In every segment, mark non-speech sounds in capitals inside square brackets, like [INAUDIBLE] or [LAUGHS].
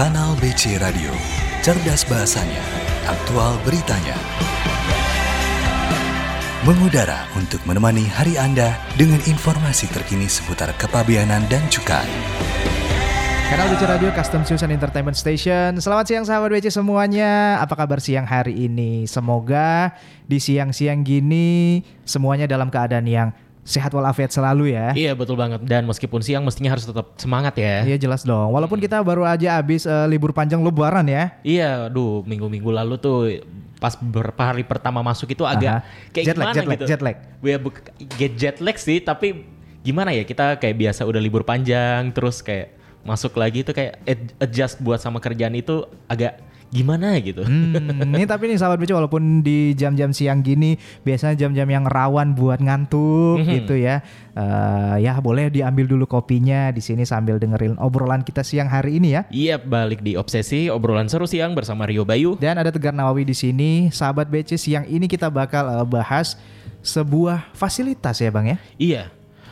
Kanal BC Radio, cerdas bahasanya, aktual beritanya. Mengudara untuk menemani hari Anda dengan informasi terkini seputar kepabianan dan cukai. Kanal BC Radio Custom News and Entertainment Station. Selamat siang sahabat BC semuanya. Apa kabar siang hari ini? Semoga di siang-siang gini semuanya dalam keadaan yang sehat walafiat selalu ya. Iya betul banget dan meskipun siang mestinya harus tetap semangat ya. Iya jelas dong. Walaupun kita baru aja habis uh, libur panjang lebaran ya. Iya, aduh minggu-minggu lalu tuh pas beberapa hari pertama masuk itu agak Aha. kayak Jet lag, gimana jet lag, gitu. jet lag. Ya, get jet lag sih, tapi gimana ya kita kayak biasa udah libur panjang terus kayak masuk lagi tuh kayak ad- adjust buat sama kerjaan itu agak gimana gitu. Hmm, ini tapi nih sahabat BC walaupun di jam-jam siang gini biasanya jam-jam yang rawan buat ngantuk Mhm. gitu ya. Eh, ya boleh diambil dulu kopinya di sini sambil dengerin obrolan kita siang hari ini ya. Iya, balik di obsesi obrolan seru siang bersama Rio Bayu. Dan ada Tegar Nawawi di sini. Sahabat BC siang ini kita bakal eh, bahas sebuah fasilitas ya Bang ya. Iya,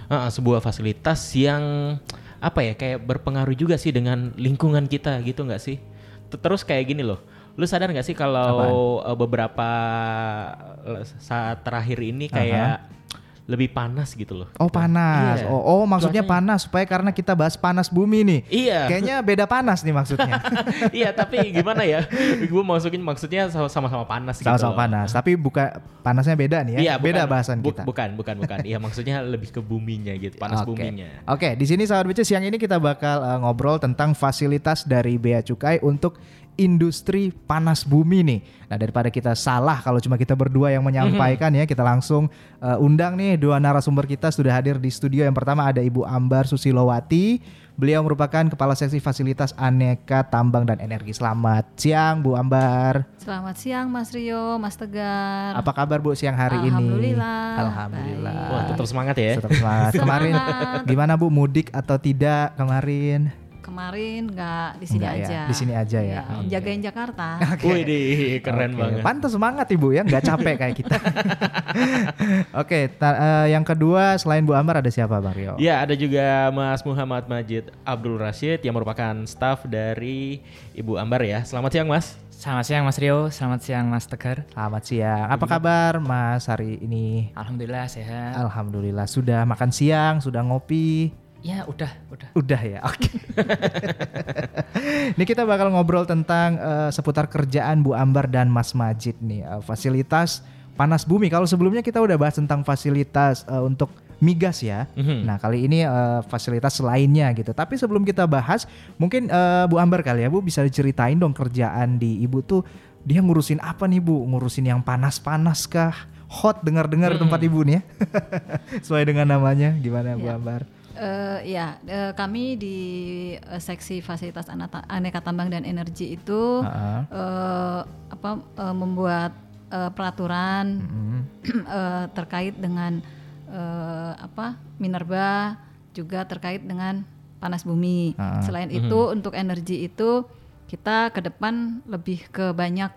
Heeh, sebuah fasilitas yang apa ya kayak berpengaruh juga sih dengan lingkungan kita gitu nggak sih? Terus kayak gini loh, lu sadar nggak sih kalau eh, beberapa eh, saat terakhir ini kayak lebih panas gitu loh? Oh panas. Iya. Oh, oh maksudnya Cuacanya. panas supaya karena kita bahas panas bumi nih. Iya. Kayaknya beda panas nih maksudnya. [LAUGHS] iya, tapi gimana ya? Gue masukin maksudnya sama-sama panas gitu. Sama-sama loh. panas, tapi buka panasnya beda nih ya. Iya, beda bukan- bahasan bu- kita. Bukan, bukan, bukan. Iya, maksudnya lebih ke buminya gitu, panas Oke. buminya. Oke, di sini sahabat siang ini kita bakal uh, ngobrol tentang fasilitas dari Bea Cukai untuk industri panas bumi nih. Nah, daripada kita salah kalau cuma kita berdua yang menyampaikan ya, kita langsung uh, undang nih dua narasumber kita sudah hadir di studio. Yang pertama ada Ibu Ambar Susilowati. Beliau merupakan Kepala Seksi Fasilitas Aneka Tambang dan Energi. Selamat siang Bu Ambar. Selamat siang Mas Rio, Mas Tegar. Apa kabar Bu siang hari ini? Alhamdulillah. Alhamdulillah. Wah, tetap semangat ya. Tetap semangat. [LAUGHS] Kemarin Semangat. gimana Bu mudik atau tidak kemarin? Kemarin nggak di sini Enggak ya, aja. di sini aja ya. Iya, Oke. Jagain Jakarta. [LAUGHS] Wih, dih, keren Oke, banget. Pantas semangat Ibu ya, nggak capek kayak kita. [LAUGHS] Oke, ta- eh, yang kedua selain Bu Ambar ada siapa Bang Rio? Ya, ada juga Mas Muhammad Majid Abdul Rashid yang merupakan staf dari Ibu Ambar ya. Selamat siang, Mas. Selamat siang Mas Rio, selamat siang Mas Tegar. Selamat siang. Apa kabar Mas hari ini? Alhamdulillah sehat. Alhamdulillah sudah makan siang, sudah ngopi. Ya udah, udah. Udah ya, oke. Ini kita bakal ngobrol tentang eh, seputar kerjaan Bu Ambar dan Mas Majid nih, eh, fasilitas panas bumi. Kalau sebelumnya kita udah bahas tentang fasilitas eh, untuk migas ya. Mhm. Nah kali ini eh, fasilitas lainnya gitu. Tapi sebelum kita bahas, mungkin eh, Bu Ambar kali ya Bu bisa diceritain dong kerjaan di Ibu tuh dia ngurusin apa nih Bu? Ngurusin yang panas-panas kah? Hot dengar-dengar tempat Ibu nih ya. [LAUGHS] Sesuai dengan namanya, gimana Bu Ya. Ambar? Eh, ya, eh, kami di eh, seksi fasilitas anata- aneka tambang dan energi itu Ha-ha. eh, apa eh, membuat eh, peraturan Mhm. [CLEARS THROAT] eh, terkait dengan eh, apa minerba juga terkait dengan panas bumi. Ah. Selain itu untuk energi itu kita ke depan lebih ke banyak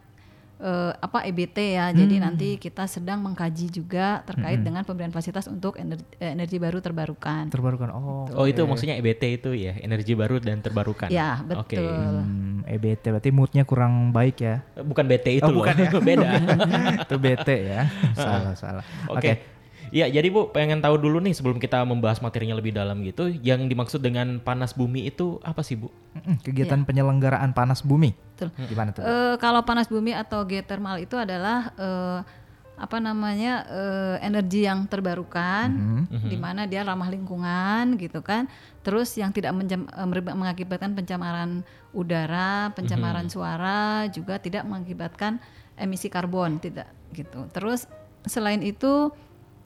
eh, apa EBT ya. Jadi nanti kita sedang mengkaji juga terkait dengan pemberian fasilitas untuk energi, eh, energi baru terbarukan. Terbarukan. Oh. Oh, itu maksudnya EBT itu ya, energi baru dan terbarukan. Ya, Oke. betul. Hmm, EBT berarti moodnya kurang baik ya. Bukan BT itu Oh, loh. bukan ya? [LAUGHS] Beda. [LAUGHS] Itu BT ya. [LAUGHS] salah salah. Oke. Ya, jadi Bu pengen tahu dulu nih sebelum kita membahas materinya lebih dalam gitu, yang dimaksud dengan panas bumi itu apa sih, Bu? Kegiatan penyelenggaraan panas bumi. Betul. Gimana tuh? Bu? Eh, kalau panas bumi atau geothermal itu adalah eh, apa namanya eh, energi yang terbarukan, di mana dia ramah lingkungan gitu kan. Terus yang tidak merib- mengakibatkan pencemaran udara, pencemaran suara, juga tidak mengakibatkan emisi karbon, tidak gitu. Terus selain itu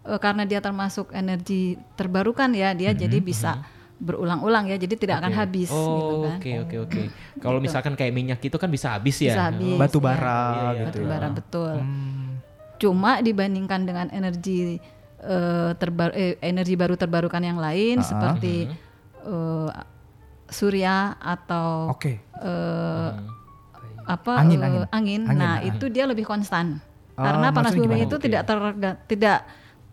eh, karena dia termasuk energi terbarukan ya, dia jadi bisa berulang-ulang ya, jadi tidak akan habis gitu Oh, kan. oke oke oke. Kalau misalkan kayak minyak itu kan bisa habis ya. Bisa habis. Batu ya. bara Iya, iya, gitu batu ya. bara betul. Hmm. Cuma dibandingkan dengan energi eh, terbaru eh, energi baru terbarukan yang lain Ah, seperti eh, surya atau Oke. eh, apa Angin, eh, angin. Angin, Nah, ah. itu dia lebih konstan. Oh, Karena panas bumi itu tidak terga, tidak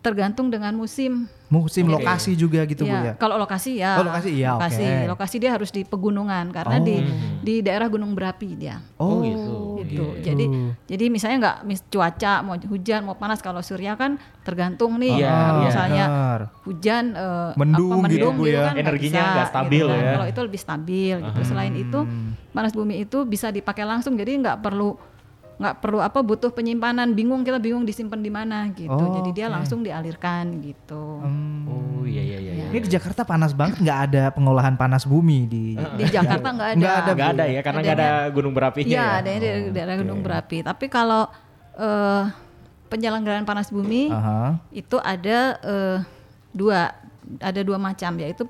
tergantung dengan musim. Musim lokasi juga gitu Bu ya. Kalau lokasi ya. Oh, lokasi, iya, Lokasi, oke. lokasi dia harus di pegunungan karena Oh. di di daerah gunung berapi dia. Oh, gitu. gitu. Jadi jadi misalnya nggak mis- cuaca mau hujan mau panas kalau surya kan tergantung nih Iya, eh, iya. misalnya benar. hujan eh, Mendung apa, gitu, ya. kan Energinya bisa, nggak stabil gitu kan. ya. Kalau itu lebih stabil gitu. Selain itu panas bumi itu bisa dipakai langsung jadi nggak perlu nggak perlu apa butuh penyimpanan bingung kita bingung disimpan di mana gitu. Oh, jadi dia langsung dialirkan gitu. Hmm. Oh iya iya iya. Ini di Jakarta panas banget nggak ada pengolahan panas bumi di Di Jakarta nggak ada. Nggak ada, ada ya karena nggak ada gunung berapinya Iya, ya. adanya di daerah gunung berapi. Tapi kalau eh, penyelenggaraan panas bumi Aha. itu ada eh, dua ada dua macam yaitu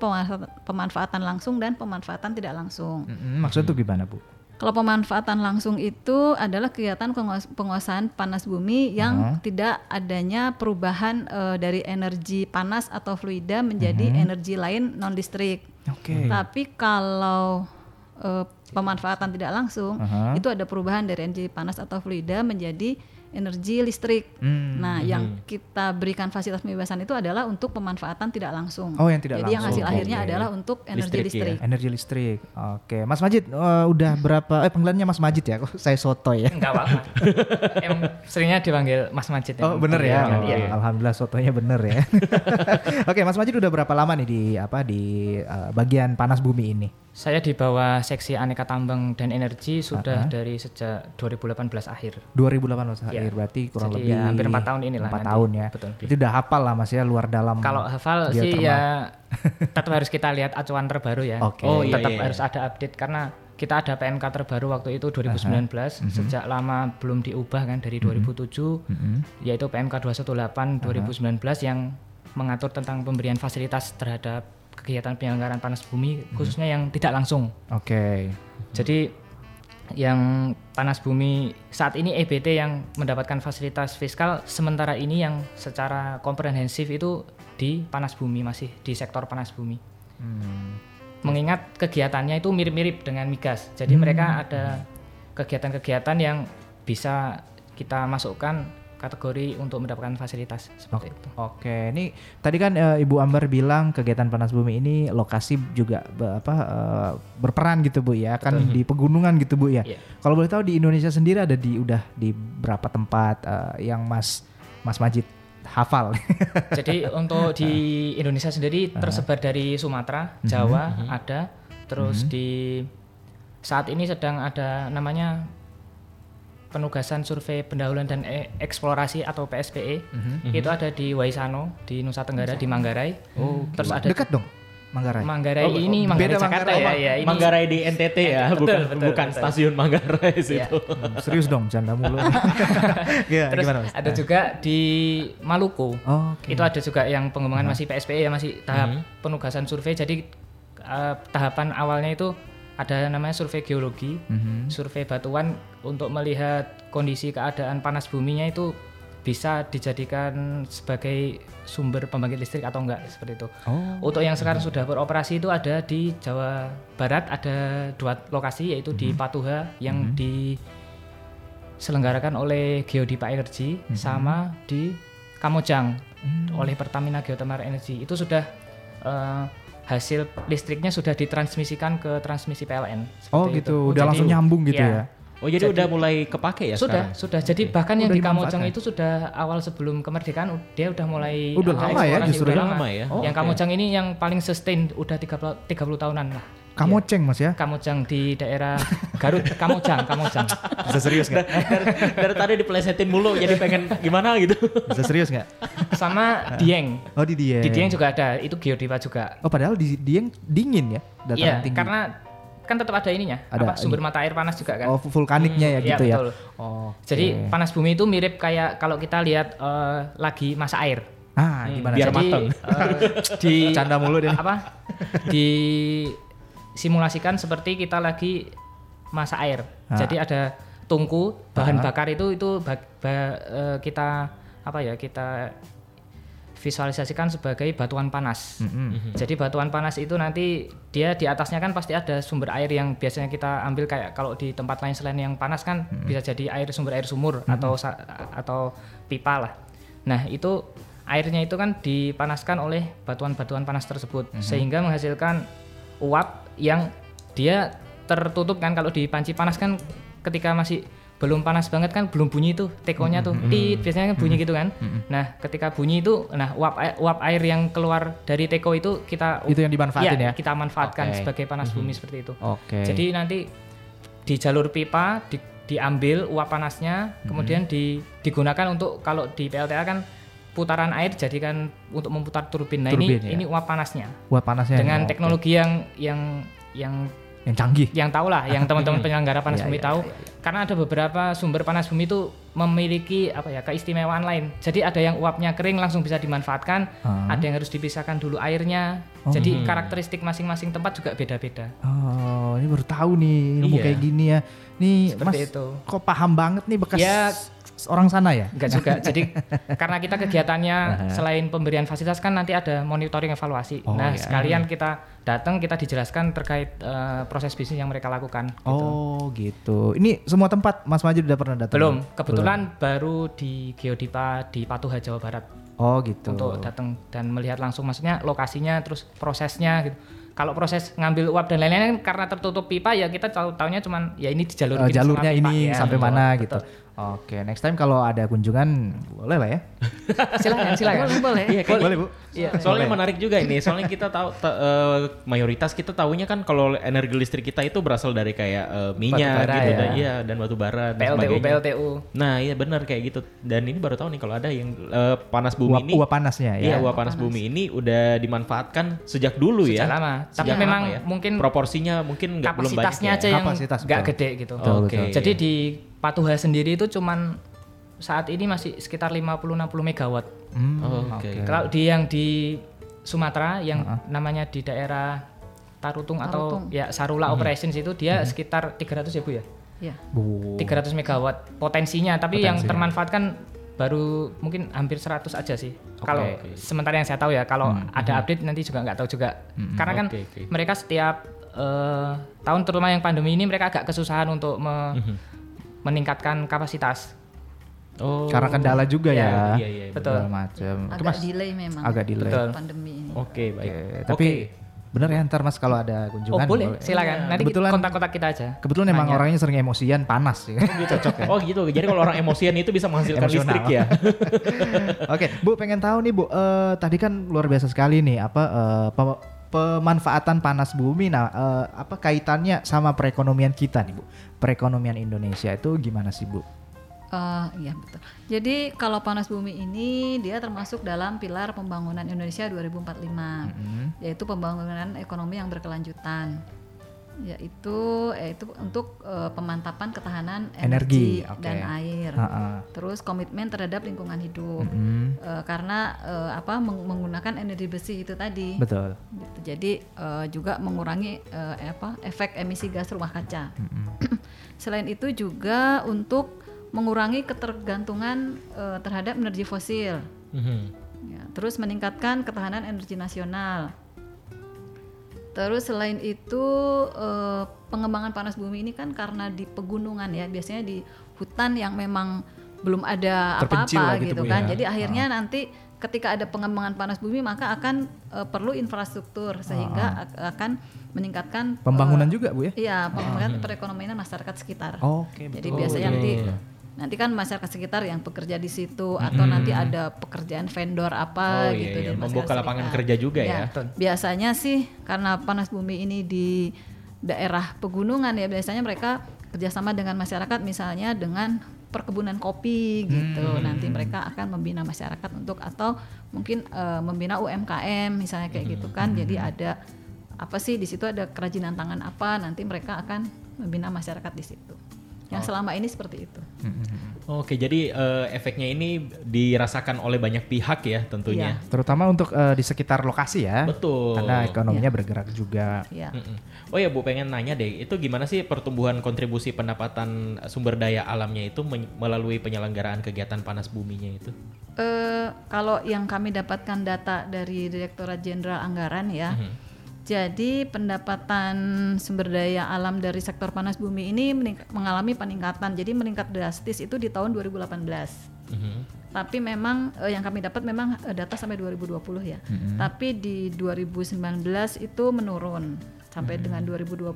pemanfaatan, langsung dan pemanfaatan tidak langsung. Mm-mm, Maksudnya tuh gimana Bu? Kalau pemanfaatan langsung itu adalah kegiatan penguas- penguasaan panas bumi yang tidak adanya perubahan eh, dari energi panas atau fluida menjadi energi lain non listrik. Oke. Tapi kalau eh, pemanfaatan tidak langsung Aha. itu ada perubahan dari energi panas atau fluida menjadi energi listrik. Hmm. Nah, yang kita berikan fasilitas pembebasan itu adalah untuk pemanfaatan tidak langsung. Oh, yang tidak Jadi yang langsung. hasil akhirnya Oke. adalah untuk energi Listrik ya. listrik. Energi listrik. Oke, Mas Majid eh, udah berapa? Eh panggilannya Mas Majid ya? Kok saya soto ya? Enggak apa-apa. [LAUGHS] Emang seringnya dipanggil Mas Majid. Oh emang. bener ya. Iya, Oh, iya. Alhamdulillah sotonya bener ya. [LAUGHS] Oke, Mas Majid udah berapa lama nih di apa di eh, bagian panas bumi ini? Saya di bawah seksi aneka tambang dan energi sudah dari sejak 2018 akhir. 2018 akhir Iya. berarti kurang Jadi lebih ya hampir empat tahun inilah Empat nanti. tahun ya. Betul. Itu udah hafal lah Mas ya luar dalam. Kalau hafal sih ya [LAUGHS] tetap harus kita lihat acuan terbaru ya. Oke. Oh, iya, tetap iya, iya. harus ada update karena kita ada PMK terbaru waktu itu 2019 Mhm. sejak lama belum diubah kan dari 2007 Mhm. yaitu PMK 218 2019 yang mengatur tentang pemberian fasilitas terhadap kegiatan penyelenggaraan panas bumi Mhm. khususnya yang tidak langsung. Oke. Jadi yang panas bumi saat ini EBT yang mendapatkan fasilitas fiskal sementara ini yang secara komprehensif itu di panas bumi masih di sektor panas bumi. Mengingat kegiatannya itu mirip-mirip dengan migas. Jadi mereka ada kegiatan-kegiatan yang bisa kita masukkan kategori untuk mendapatkan fasilitas seperti itu. Oke, ini tadi kan eh, Ibu Amber bilang kegiatan panas bumi ini lokasi juga be- apa eh, berperan gitu Bu ya, kan di pegunungan gitu Bu ya. Iya. Kalau boleh tahu di Indonesia sendiri ada di udah di berapa tempat eh, yang Mas Mas Majid hafal? [LAUGHS] Jadi untuk di Indonesia sendiri tersebar dari Sumatera, Jawa ada, terus di saat ini sedang ada namanya penugasan survei pendahuluan dan e- eksplorasi atau PSPE. Itu ada di Waisano di Nusa Tenggara di Manggarai. Oh, terus ada Dekat dong Manggarai. Manggarai Oh, ini oh, Manggarai beda Jakarta Manggarai. ya, Oh, ya ini. Manggarai di NTT ya, Betul, bukan betul, bukan betul. stasiun Manggarai situ. Hmm, Serius dong, canda mulu. [LAUGHS] Iya, Terus gimana ada juga di Maluku. Oh, Oke. Itu ada juga yang pengembangan masih PSPE ya masih tahap penugasan survei. Jadi eh, tahapan awalnya itu ada namanya survei geologi, Mhm. survei batuan untuk melihat kondisi keadaan panas buminya itu bisa dijadikan sebagai sumber pembangkit listrik atau enggak seperti itu. Oh. Untuk yang sekarang sudah beroperasi itu ada di Jawa Barat ada dua lokasi yaitu di Patuha yang diselenggarakan oleh Geodipa Energy sama di Kamojang oleh Pertamina Geothermal Energy. Itu sudah eh, hasil listriknya sudah ditransmisikan ke transmisi PLN. Oh gitu, itu. udah Jadi- langsung nyambung gitu Iya. ya. Oh jadi, udah mulai kepake ya sudah, sekarang? sudah. Jadi bahkan yang Udah di Kamojang itu sudah awal sebelum kemerdekaan dia udah mulai Udah lama ya, justru udah ya? Lama ya? yang Oh, oke. Kamojang ini yang paling sustain udah 30 30 tahunan lah. Kamu ceng Mas ya? Kamojang di daerah Garut, [LAUGHS] Kamojang, Kamojang. Bisa serius nggak? dari, dari tadi dipelesetin mulu jadi pengen gimana gitu. Bisa serius nggak? Sama Dieng. Oh di dia. Di Dieng juga ada, itu Geodipa juga. Oh padahal di Dieng dingin ya, dataran Iya, karena kan tetap ada ininya, Ada apa sumber mata air panas juga kan. Oh vulkaniknya ya Hmm, gitu iya, ya. betul. Oh. Jadi panas bumi itu mirip kayak kalau kita lihat eh, lagi masa air. ah gimana? biar Jadi, mateng. eh, di Canda mulu deh. apa? Di simulasikan seperti kita lagi masa air. Ah. Jadi ada tungku bahan Ah. bakar itu itu ba- ba- eh, kita apa ya kita visualisasikan sebagai batuan panas. Mm-mm. Jadi batuan panas itu nanti dia di atasnya kan pasti ada sumber air yang biasanya kita ambil kayak kalau di tempat lain selain yang panas kan bisa jadi air sumber air sumur atau sa- atau pipa lah. Nah, itu airnya itu kan dipanaskan oleh batuan-batuan panas tersebut Mhm. sehingga menghasilkan uap yang dia tertutup kan kalau di panci panas kan ketika masih belum panas banget kan belum bunyi tuh tekonya tuh Mhm. tit biasanya kan bunyi gitu kan nah ketika bunyi itu nah uap air, uap air yang keluar dari teko itu kita Itu yang dimanfaatin ya? kita manfaatkan Oke. sebagai panas bumi seperti itu Oke. jadi nanti di jalur pipa di- diambil uap panasnya, Mhm. kemudian di- digunakan untuk kalau di PLTA kan putaran air jadikan untuk memutar turbin. Nah Turbin, ini ya. ini uap panasnya buat panasnya dengan Oke. teknologi yang yang yang yang canggih. yang tahu lah, yang [LAUGHS] teman-teman penyelenggara panas Iya, bumi iya, tahu. iya, Karena ada beberapa sumber panas bumi itu memiliki apa ya keistimewaan lain. Jadi ada yang uapnya kering langsung bisa dimanfaatkan, Ah. ada yang harus dipisahkan dulu airnya. Oh. Jadi karakteristik masing-masing tempat juga beda-beda. Oh, ini baru tahu nih ilmu Iya. kayak gini ya. Nih Seperti Mas itu. kok paham banget nih bekas Ya, orang sana ya? Enggak juga. [LAUGHS] Jadi karena kita kegiatannya selain pemberian fasilitas kan nanti ada monitoring evaluasi. Oh, nah, iya. sekalian kita datang kita dijelaskan terkait eh, proses bisnis yang mereka lakukan. gitu. Oh, gitu. Ini semua tempat Mas Majid udah pernah datang? Belum, kebetulan baru di Geodipa di Patuha Jawa Barat Oh, gitu. untuk datang dan melihat langsung maksudnya lokasinya terus prosesnya gitu. Kalau proses ngambil uap dan lain-lain karena tertutup pipa ya kita tahu taunya cuman ya ini di jalur gini jalurnya sama pipa. ini Ya, sampai mana betul. gitu. Oke, next time kalau ada kunjungan boleh lah ya. [LAUGHS] silakan, silakan. Boleh, boleh. Iya, kayaknya- boleh, Bu. Iya. Soalnya menarik juga ini. Soalnya kita tahu ta- eh, mayoritas kita tahunya kan kalau energi listrik kita itu berasal dari kayak eh, minyak Batu bara gitu ya. dan iya dan batu bara dan PLTU sebagainya. PLTU. Nah, iya benar kayak gitu. Dan ini baru tahu nih kalau ada yang eh, panas bumi Uap, ini. uap panasnya ya. Iya, uap panas bumi ini udah dimanfaatkan sejak dulu Sejak ya. lama. Tapi Sejak memang lama ya. mungkin proporsinya mungkin nggak belum banyak kapasitasnya ya. aja yang nggak gede gitu. Oke. Jadi di Patuha sendiri itu cuman saat ini masih sekitar 50-60 megawatt. Hmm, Oh, Oke. Kalau di yang di Sumatera yang namanya di daerah Tarutung, atau Tarutung. ya Sarula Hmm. Operations itu dia sekitar 300 ya Bu ya. Ya. Bu. 300 megawatt potensinya, tapi yang Potensinya. termanfaatkan baru mungkin hampir 100 aja sih. Kalau oke. sementara yang saya tahu ya, kalau ada update nanti juga nggak tahu juga. Karena kan oke. mereka setiap eh, tahun terutama yang pandemi ini mereka agak kesusahan untuk me- meningkatkan kapasitas. Oh. Karena kendala juga Iya, ya. iya, iya, betul. Segala macam. Agak Mas. delay memang. Agak delay. Betul. Pandemi ini. Oke, baik. Oke, tapi bener ya ntar Mas kalau ada Oh kunjungan boleh, silakan. Nanti Kebetulan- kontak-kontak kita aja. Kebetulan emang Nanya. orangnya sering emosian panas ya. [LAUGHS] Cocok ya. [LAUGHS] Oh gitu. Jadi kalau orang emosian itu bisa menghasilkan Emosional. listrik ya. [LAUGHS] Oke, Bu pengen tahu nih Bu, eh, tadi kan luar biasa sekali nih apa eh, pe- pemanfaatan panas bumi. Nah, eh, apa kaitannya sama perekonomian kita nih Bu? Perekonomian Indonesia itu gimana sih Bu? Eh, iya betul. Jadi kalau panas bumi ini dia termasuk dalam pilar pembangunan Indonesia 2045, yaitu pembangunan ekonomi yang berkelanjutan, yaitu yaitu untuk eh, pemantapan ketahanan Energi, energi, oke. dan air. Ha-ha. Terus komitmen terhadap lingkungan hidup, Mm, Eh, karena eh, apa meng- menggunakan energi bersih itu tadi. betul. Gitu. Jadi eh, juga mengurangi eh, apa efek emisi gas rumah kaca. [CLEARS THROAT] Selain itu juga untuk mengurangi ketergantungan eh, terhadap energi fosil. Mhm. Ya, terus meningkatkan ketahanan energi nasional. Terus selain itu eh, pengembangan panas bumi ini kan karena di pegunungan ya, biasanya di hutan yang memang belum ada apa-apa gitu, gitu, kan. ya. Jadi akhirnya nanti ketika ada pengembangan panas bumi maka akan eh, perlu infrastruktur sehingga ak- akan meningkatkan Pembangunan juga Bu ya? Iya, pengembangan perekonomian masyarakat sekitar. Oke, Jadi betul. biasanya nanti nanti kan masyarakat sekitar yang bekerja di situ atau nanti ada pekerjaan vendor Oh, apa iya, gitu iya. dari Membuka lapangan sekitar. kerja juga ya. Biasanya sih karena panas bumi ini di daerah pegunungan ya biasanya mereka kerjasama dengan masyarakat misalnya dengan perkebunan kopi gitu. Hmm. Nanti mereka akan membina masyarakat untuk atau mungkin eh, membina UMKM misalnya kayak gitu Hmm. kan. Jadi ada apa sih di situ ada kerajinan tangan apa nanti mereka akan membina masyarakat di situ. Oh. Yang selama ini seperti itu. Oke, jadi eh, efeknya ini dirasakan oleh banyak pihak ya tentunya. Terutama untuk eh, di sekitar lokasi ya. Betul. Karena ekonominya bergerak juga. Ya. Oh ya Bu, pengen nanya deh, itu gimana sih pertumbuhan kontribusi pendapatan sumber daya alamnya itu melalui penyelenggaraan kegiatan panas buminya itu? Eh, kalau yang kami dapatkan data dari Direktorat Jenderal Anggaran ya, jadi pendapatan sumber daya alam dari sektor panas bumi ini mengalami peningkatan. Jadi meningkat drastis itu di tahun 2018. Mhm. Tapi memang eh, yang kami dapat memang eh, data sampai 2020 ya. Tapi di 2019 itu menurun sampai dengan 2020.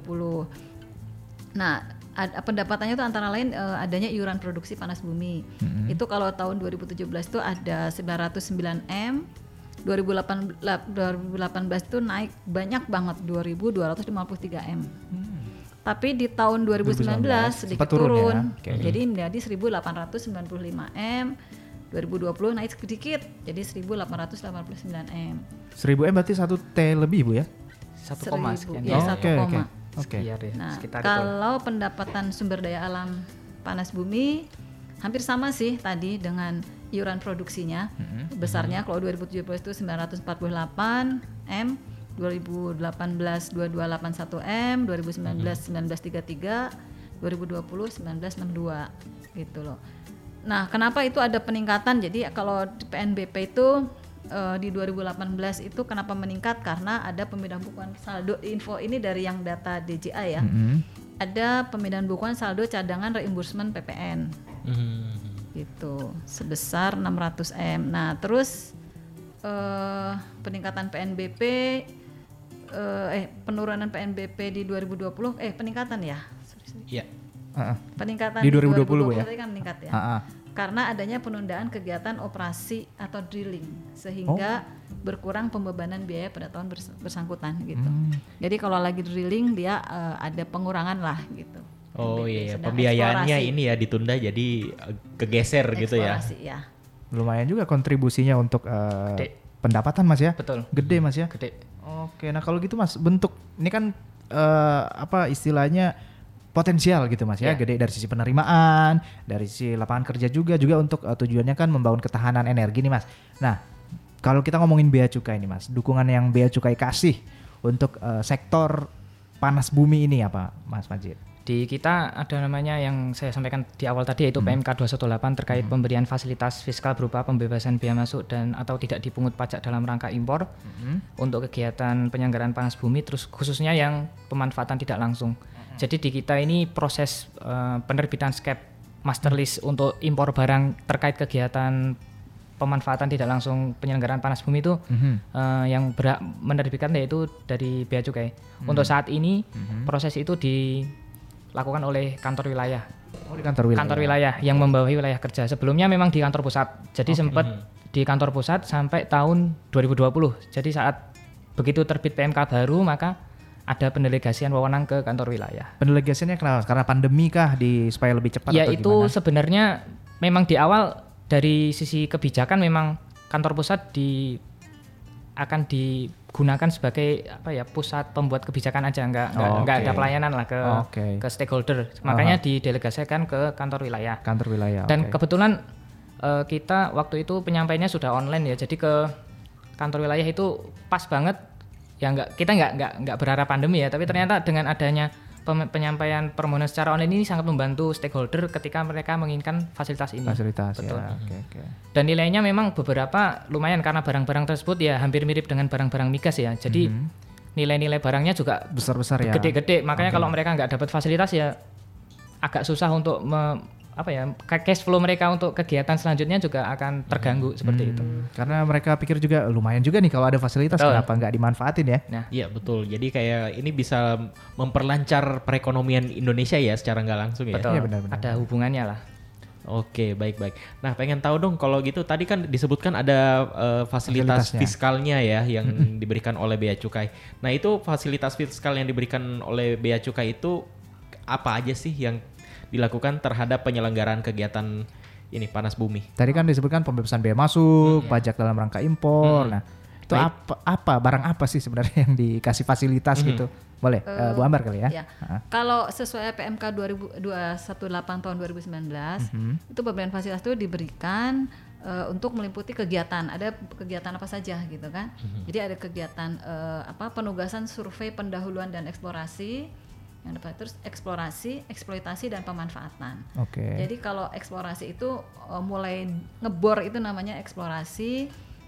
Nah, ad- pendapatannya itu antara lain eh, adanya iuran produksi panas bumi. Itu kalau tahun 2017 itu ada 909 M. 2018 la- 2018 itu naik banyak banget 2253 M. Tapi di tahun 2019, 2019 sedikit turun turun. ya. Oke. Jadi menjadi 1895 M. 2020 naik sedikit jadi 1889 M. 1000 M berarti satu T lebih Bu ya? satu koma Seribu, sekian ya, Oh, satu Oke oke. koma. Oke. Sekian ya, Nah, sekitar itu. kalau pendapatan sumber daya alam panas bumi hampir sama sih tadi dengan iuran produksinya. Besarnya kalau 2017 itu 948 M, 2018 2281 M, 2019 1933, 2020 1962 gitu loh. Nah, kenapa itu ada peningkatan? Jadi kalau PNBP itu eh, di 2018 itu kenapa meningkat? Karena ada pemindahan bukuan saldo info ini dari yang data DJA ya. Mhm. Ada pemindahan bukuan saldo cadangan reimbursement PPN Hmm. Gitu sebesar 600 M. Nah, terus eh peningkatan PNBP eh, eh penurunan PNBP di 2020 eh peningkatan ya. Sorry, sorry. Iya. Heeh. Peningkatan Di 2020 ya? tadi kan meningkat ya. Ah, ah. Karena adanya penundaan kegiatan operasi atau drilling sehingga Oh. berkurang pembebanan biaya pada tahun bers- bersangkutan gitu. Hmm. Jadi kalau lagi drilling dia eh, ada pengurangan lah gitu. Oh PNBP. iya, iya. Sedang pembiayaannya eksplorasi. ini ya ditunda jadi eh, kegeser gitu ya. Ya. Lumayan juga kontribusinya untuk eh, Gede. pendapatan Mas ya? Betul. Gede Mas ya? Gede. Oke, nah kalau gitu Mas, bentuk ini kan eh, apa istilahnya potensial gitu Mas ya, Ya. gede dari sisi penerimaan, dari sisi lapangan kerja juga, juga untuk eh, tujuannya kan membangun ketahanan energi nih Mas. Nah, kalau kita ngomongin bea cukai nih Mas, dukungan yang bea cukai kasih untuk eh, sektor panas bumi ini apa Mas Majid? Di kita ada namanya yang saya sampaikan di awal tadi yaitu PMK 218 terkait pemberian fasilitas fiskal berupa pembebasan biaya masuk dan atau tidak dipungut pajak dalam rangka impor. Untuk kegiatan penyelenggaraan panas bumi terus khususnya yang pemanfaatan tidak langsung. Jadi di kita ini proses eh, penerbitan skep master list untuk impor barang terkait kegiatan pemanfaatan tidak langsung penyelenggaraan panas bumi itu eh, yang berhak menerbitkan yaitu dari bea cukai. Untuk saat ini proses itu dilakukan oleh kantor wilayah. Oh di kantor wilayah. Kantor wilayah yang membawahi wilayah kerja. Sebelumnya memang di kantor pusat. Jadi sempat di kantor pusat sampai tahun 2020. Jadi saat begitu terbit PMK baru maka ada pendelegasian wewenang ke kantor wilayah. Pendelegasiannya kenapa? Karena pandemi kah di supaya lebih cepat Ya atau itu gimana? sebenarnya memang di awal dari sisi kebijakan memang kantor pusat di akan digunakan sebagai apa ya pusat pembuat kebijakan aja nggak nggak Oh, nggak oke. ada pelayanan lah ke Oke. ke stakeholder makanya didelegasikan ke kantor wilayah kantor wilayah. dan oke. kebetulan eh, kita waktu itu penyampaiannya sudah online ya jadi ke kantor wilayah itu pas banget ya nggak kita nggak nggak nggak berharap pandemi ya tapi ternyata dengan adanya penyampaian permohonan secara online ini sangat membantu stakeholder ketika mereka menginginkan fasilitas ini fasilitas Betul. ya. Oke oke. dan nilainya memang beberapa lumayan karena barang-barang tersebut ya hampir mirip dengan barang-barang migas ya jadi nilai-nilai barangnya juga Besar-besar ya. gede-gede makanya kalau mereka nggak dapat fasilitas ya agak susah untuk me- apa ya ca- cash flow mereka untuk kegiatan selanjutnya juga akan terganggu seperti itu Hmm, Karena mereka pikir juga lumayan juga nih kalau ada fasilitas Betul. kenapa nggak dimanfaatin ya? nah Iya betul. Jadi kayak ini bisa memperlancar perekonomian Indonesia ya secara nggak langsung ya. betul benar-benar. ada hubungannya lah Oke baik baik. Nah pengen tahu dong kalau gitu tadi kan disebutkan ada eh, fasilitas fiskalnya ya yang [LAUGHS] diberikan oleh bea cukai. Nah itu fasilitas fiskal yang diberikan oleh bea cukai itu apa aja sih yang dilakukan terhadap penyelenggaraan kegiatan ini panas bumi? Tadi kan disebutkan pembebasan biaya masuk, pajak dalam rangka impor. Nah, itu Baik. apa apa barang apa sih sebenarnya yang dikasih fasilitas gitu? Boleh eh, Bu Ambar kali ya? Ya. Ah. Kalau sesuai PMK 2218 tahun 2019, Mhm. itu pemberian fasilitas itu diberikan eh, untuk meliputi kegiatan. Ada kegiatan apa saja gitu kan? Mhm. Jadi ada kegiatan eh, apa penugasan survei pendahuluan dan eksplorasi yang dapat terus eksplorasi, eksploitasi dan pemanfaatan. Oke. Jadi kalau eksplorasi itu eh, mulai ngebor itu namanya eksplorasi.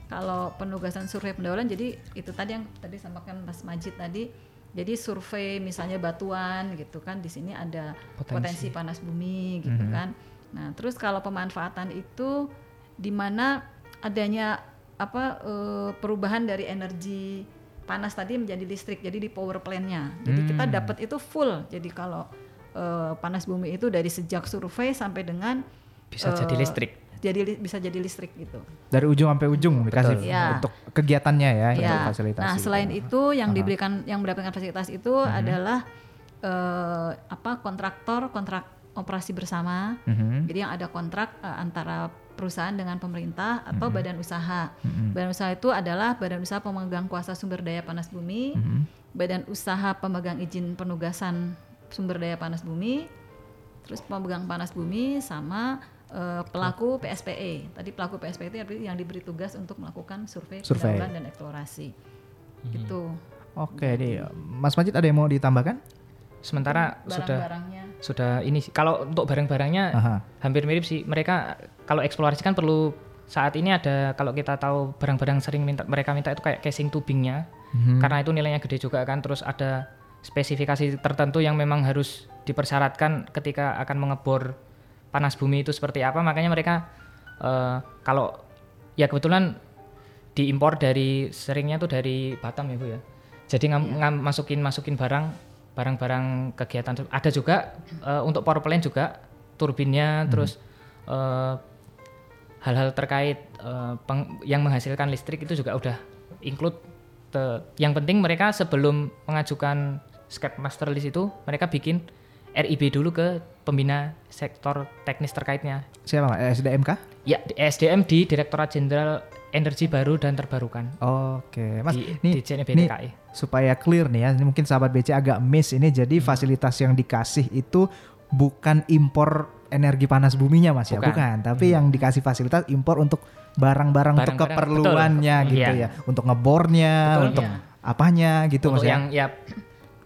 Kalau penugasan survei pendahuluan jadi itu tadi yang tadi sampaikan Mas Majid tadi. Jadi survei misalnya batuan gitu kan di sini ada potensi, panas bumi gitu kan. Nah, terus kalau pemanfaatan itu di mana adanya apa eh, perubahan dari energi panas tadi menjadi listrik jadi di power plant-nya jadi kita Hmm. dapat itu full jadi kalau eh, panas bumi itu dari sejak survei sampai dengan Bisa eh, jadi listrik. jadi li- bisa jadi listrik gitu Dari ujung sampai ujung dikasih Iya. untuk kegiatannya ya, untuk Ya. fasilitasi. Nah, selain itu yang diberikan yang mendapatkan fasilitas itu Mhm. adalah eh, apa kontraktor kontrak operasi bersama. Mhm. Jadi yang ada kontrak eh, antara perusahaan dengan pemerintah atau Mhm. badan usaha. Badan usaha itu adalah badan usaha pemegang kuasa sumber daya panas bumi, Mhm. badan usaha pemegang izin penugasan sumber daya panas bumi, terus pemegang panas bumi sama eh, pelaku PSPE. Tadi pelaku PSPE itu yang diberi tugas untuk melakukan survei, Survei. pendahuluan dan eksplorasi. Gitu. Oke, nih Mas Majid ada yang mau ditambahkan? Sementara sudah Barang-barangnya. Sudah ini sih. Kalau untuk barang-barangnya Aha. hampir mirip sih. Mereka kalau eksplorasi kan perlu saat ini ada kalau kita tahu barang-barang sering minta mereka minta itu kayak casing tubingnya Mhm. karena itu nilainya gede juga kan terus ada spesifikasi tertentu yang memang harus dipersyaratkan ketika akan mengebor panas bumi itu seperti apa makanya mereka eh, kalau ya kebetulan diimpor dari seringnya tuh dari Batam ya Bu ya jadi ngam, ngam- masukin masukin barang barang-barang kegiatan ada juga eh, untuk power plant juga turbinnya terus eh, hal-hal terkait eh, peng- yang menghasilkan listrik itu juga udah include te- yang penting mereka sebelum mengajukan skep master list itu mereka bikin RIB dulu ke pembina sektor teknis terkaitnya Siapa Mas? SDMK? ya di- SDM di Direktorat Jenderal Energi Baru dan Terbarukan Oke, Mas. di, nih, di BTKI. Supaya clear nih ya, ini mungkin sahabat BC agak miss ini. Jadi Hmm. fasilitas yang dikasih itu bukan impor energi panas buminya Mas ya, Bukan. bukan. Tapi yang dikasih fasilitas impor untuk barang-barang untuk keperluannya betul. gitu Iya. ya, untuk ngebornya, Betul. untuk Iya. apanya gitu untuk Mas ya. yang ya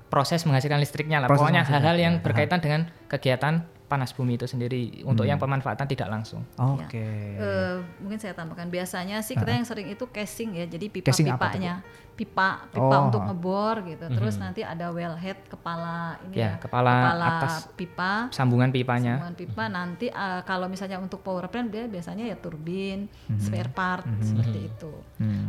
proses menghasilkan listriknya lah. Proses Pokoknya hal-hal yang ya. berkaitan dengan kegiatan panas bumi itu sendiri untuk yang pemanfaatan tidak langsung. Oke. Eh, mungkin saya tambahkan. Biasanya sih kita yang sering itu casing ya. Jadi pipa Casing apa tuh, pipanya pipa pipa Oh. untuk ngebor gitu. Terus nanti ada wellhead kepala ini Ya, ya, kepala atas pipa. Sambungan pipanya. sambungan pipa. Nanti eh, kalau misalnya untuk power plant dia biasanya ya turbin Mhm. spare part seperti itu.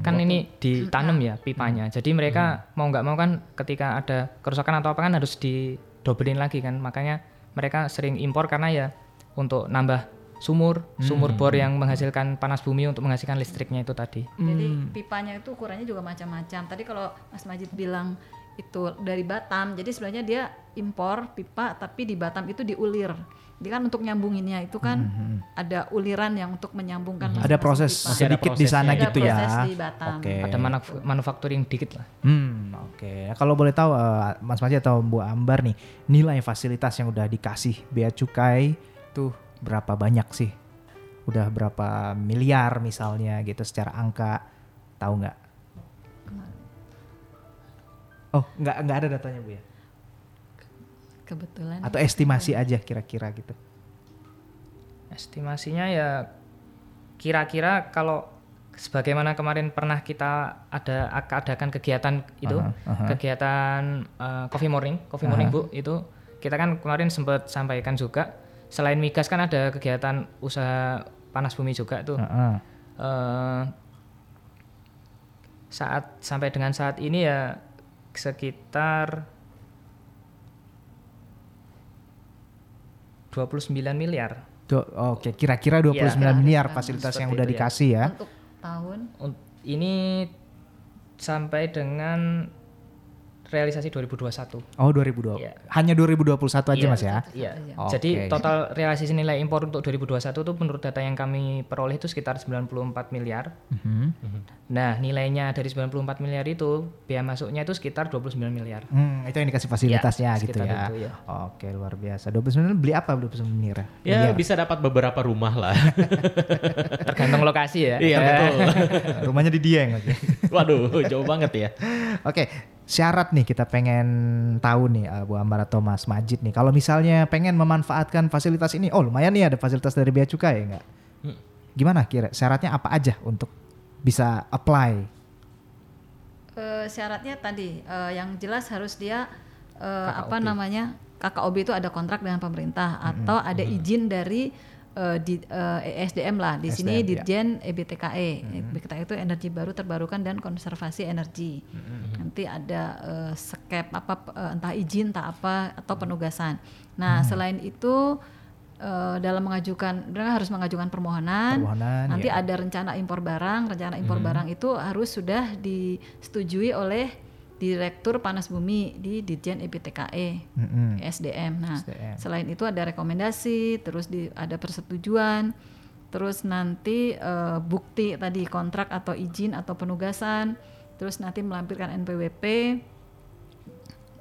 Kan ini ditanam ya pipanya. Jadi mereka mau nggak mau kan ketika ada kerusakan atau apa kan harus didobelin lagi kan. Makanya mereka sering impor karena ya untuk nambah sumur, sumur bor yang menghasilkan panas bumi untuk menghasilkan listriknya itu tadi. Jadi pipanya itu ukurannya juga macam-macam. Tadi kalau Mas Majid bilang itu dari Batam, jadi sebenarnya dia impor pipa tapi di Batam itu diulir. Jadi kan untuk nyambunginnya itu kan ada uliran yang untuk menyambungkan Ada masing-masing proses pipa. Ada sedikit di sana Ada gitu ya. proses di Batam. Oke. Ada manuf- manufacturing dikit lah. Hmm, oke. Nah, Kalau boleh tahu eh, Mas Majid atau Bu Ambar nih, nilai fasilitas yang udah dikasih bea cukai tuh berapa banyak sih? Udah berapa miliar misalnya gitu secara angka? Tahu nggak? Oh, nggak nggak ada datanya Bu ya? Kebetulan. Atau estimasi aja kira-kira gitu. Estimasinya ya kira-kira kalau sebagaimana kemarin pernah kita ada adakan kegiatan itu, Aha, aha. kegiatan eh, coffee morning, coffee morning Bu, itu kita kan kemarin sempat sampaikan juga selain migas kan ada kegiatan usaha panas bumi juga tuh. Heeh. Eh, saat sampai dengan saat ini ya sekitar 29 miliar. Oke, kira-kira 29 Iya, miliar seperti fasilitas yang udah ya. dikasih ya. Untuk tahun Un- Ini sampai dengan realisasi 2021. Oh, 2020. Iya. Hanya 2021 aja Iya. Mas ya. Iya. Oke. Jadi total realisasi nilai impor untuk 2021 itu menurut data yang kami peroleh itu sekitar 94 miliar. Mhm. Nah, nilainya dari 94 miliar itu biaya masuknya itu sekitar 29 miliar. Hmm, itu yang dikasih fasilitasnya Ya, gitu ya. itu, ya. Oke, luar biasa. 29 beli apa 29 miliar? Ya Miliar. bisa dapat beberapa rumah lah. [LAUGHS] Tergantung lokasi ya. iya betul. [LAUGHS] Rumahnya di Dieng. Waduh, jauh banget ya. Oke, syarat nih kita pengen tahu nih uh, Bu Ambar atau Mas Majid nih. Kalau misalnya pengen memanfaatkan fasilitas ini, oh lumayan nih ada fasilitas dari Bea Cukai ya enggak? Hmm. Gimana kira syaratnya apa aja untuk bisa apply? Eh, syaratnya tadi eh, yang jelas harus dia eh, apa namanya KKOB itu ada kontrak dengan pemerintah atau ada izin dari eh, di eh, ESDM lah. Di SDM, sini ya. Dirjen EBTKE. EBTKE itu energi baru terbarukan dan konservasi energi. Nanti ada eh, skep apa eh, entah izin entah apa atau penugasan. Nah, selain itu eh, dalam mengajukan mereka harus mengajukan permohonan. Permohonan, nanti ya. ada rencana impor barang. Rencana impor barang itu harus sudah disetujui oleh Direktur Panas Bumi di Dirjen EBTKE. Mm-mm. SDM. Nah, SDM. selain itu ada rekomendasi, terus di, ada persetujuan, terus nanti eh, bukti tadi kontrak atau izin atau penugasan, terus nanti melampirkan NPWP.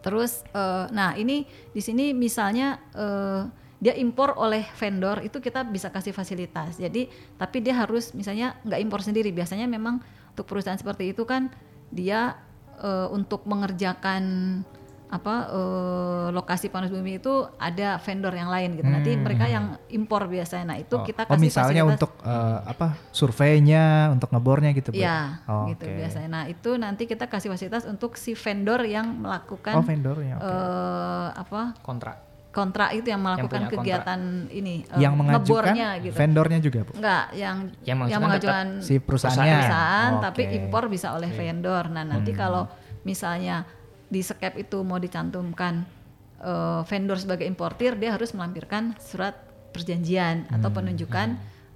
Terus, eh, nah ini di sini misalnya eh, dia impor oleh vendor itu kita bisa kasih fasilitas. Jadi, tapi dia harus misalnya nggak impor sendiri. Biasanya memang untuk perusahaan seperti itu kan dia eh, untuk mengerjakan apa eh, lokasi panas bumi itu ada vendor yang lain gitu. Nanti mereka yang impor biasanya. Nah itu Oh. kita oh, kasih misalnya fasilitas. untuk eh, apa surveinya, untuk ngebornya gitu, Bu? Ya, Oh, gitu oke. biasanya. Nah itu nanti kita kasih fasilitas untuk si vendor yang melakukan Oh, vendornya. oke. eh, apa kontrak. Kontrak itu yang melakukan kontrak. kegiatan ini eh, yang mengajukan ngebornya gitu. vendornya juga, Bu. Enggak, yang Yang yang mengajukan Si perusahaannya. perusahaan Oh, tapi oke. impor bisa oleh vendor. Nah, nanti kalau misalnya di skep itu mau dicantumkan eh, vendor sebagai importir, dia harus melampirkan surat perjanjian atau penunjukan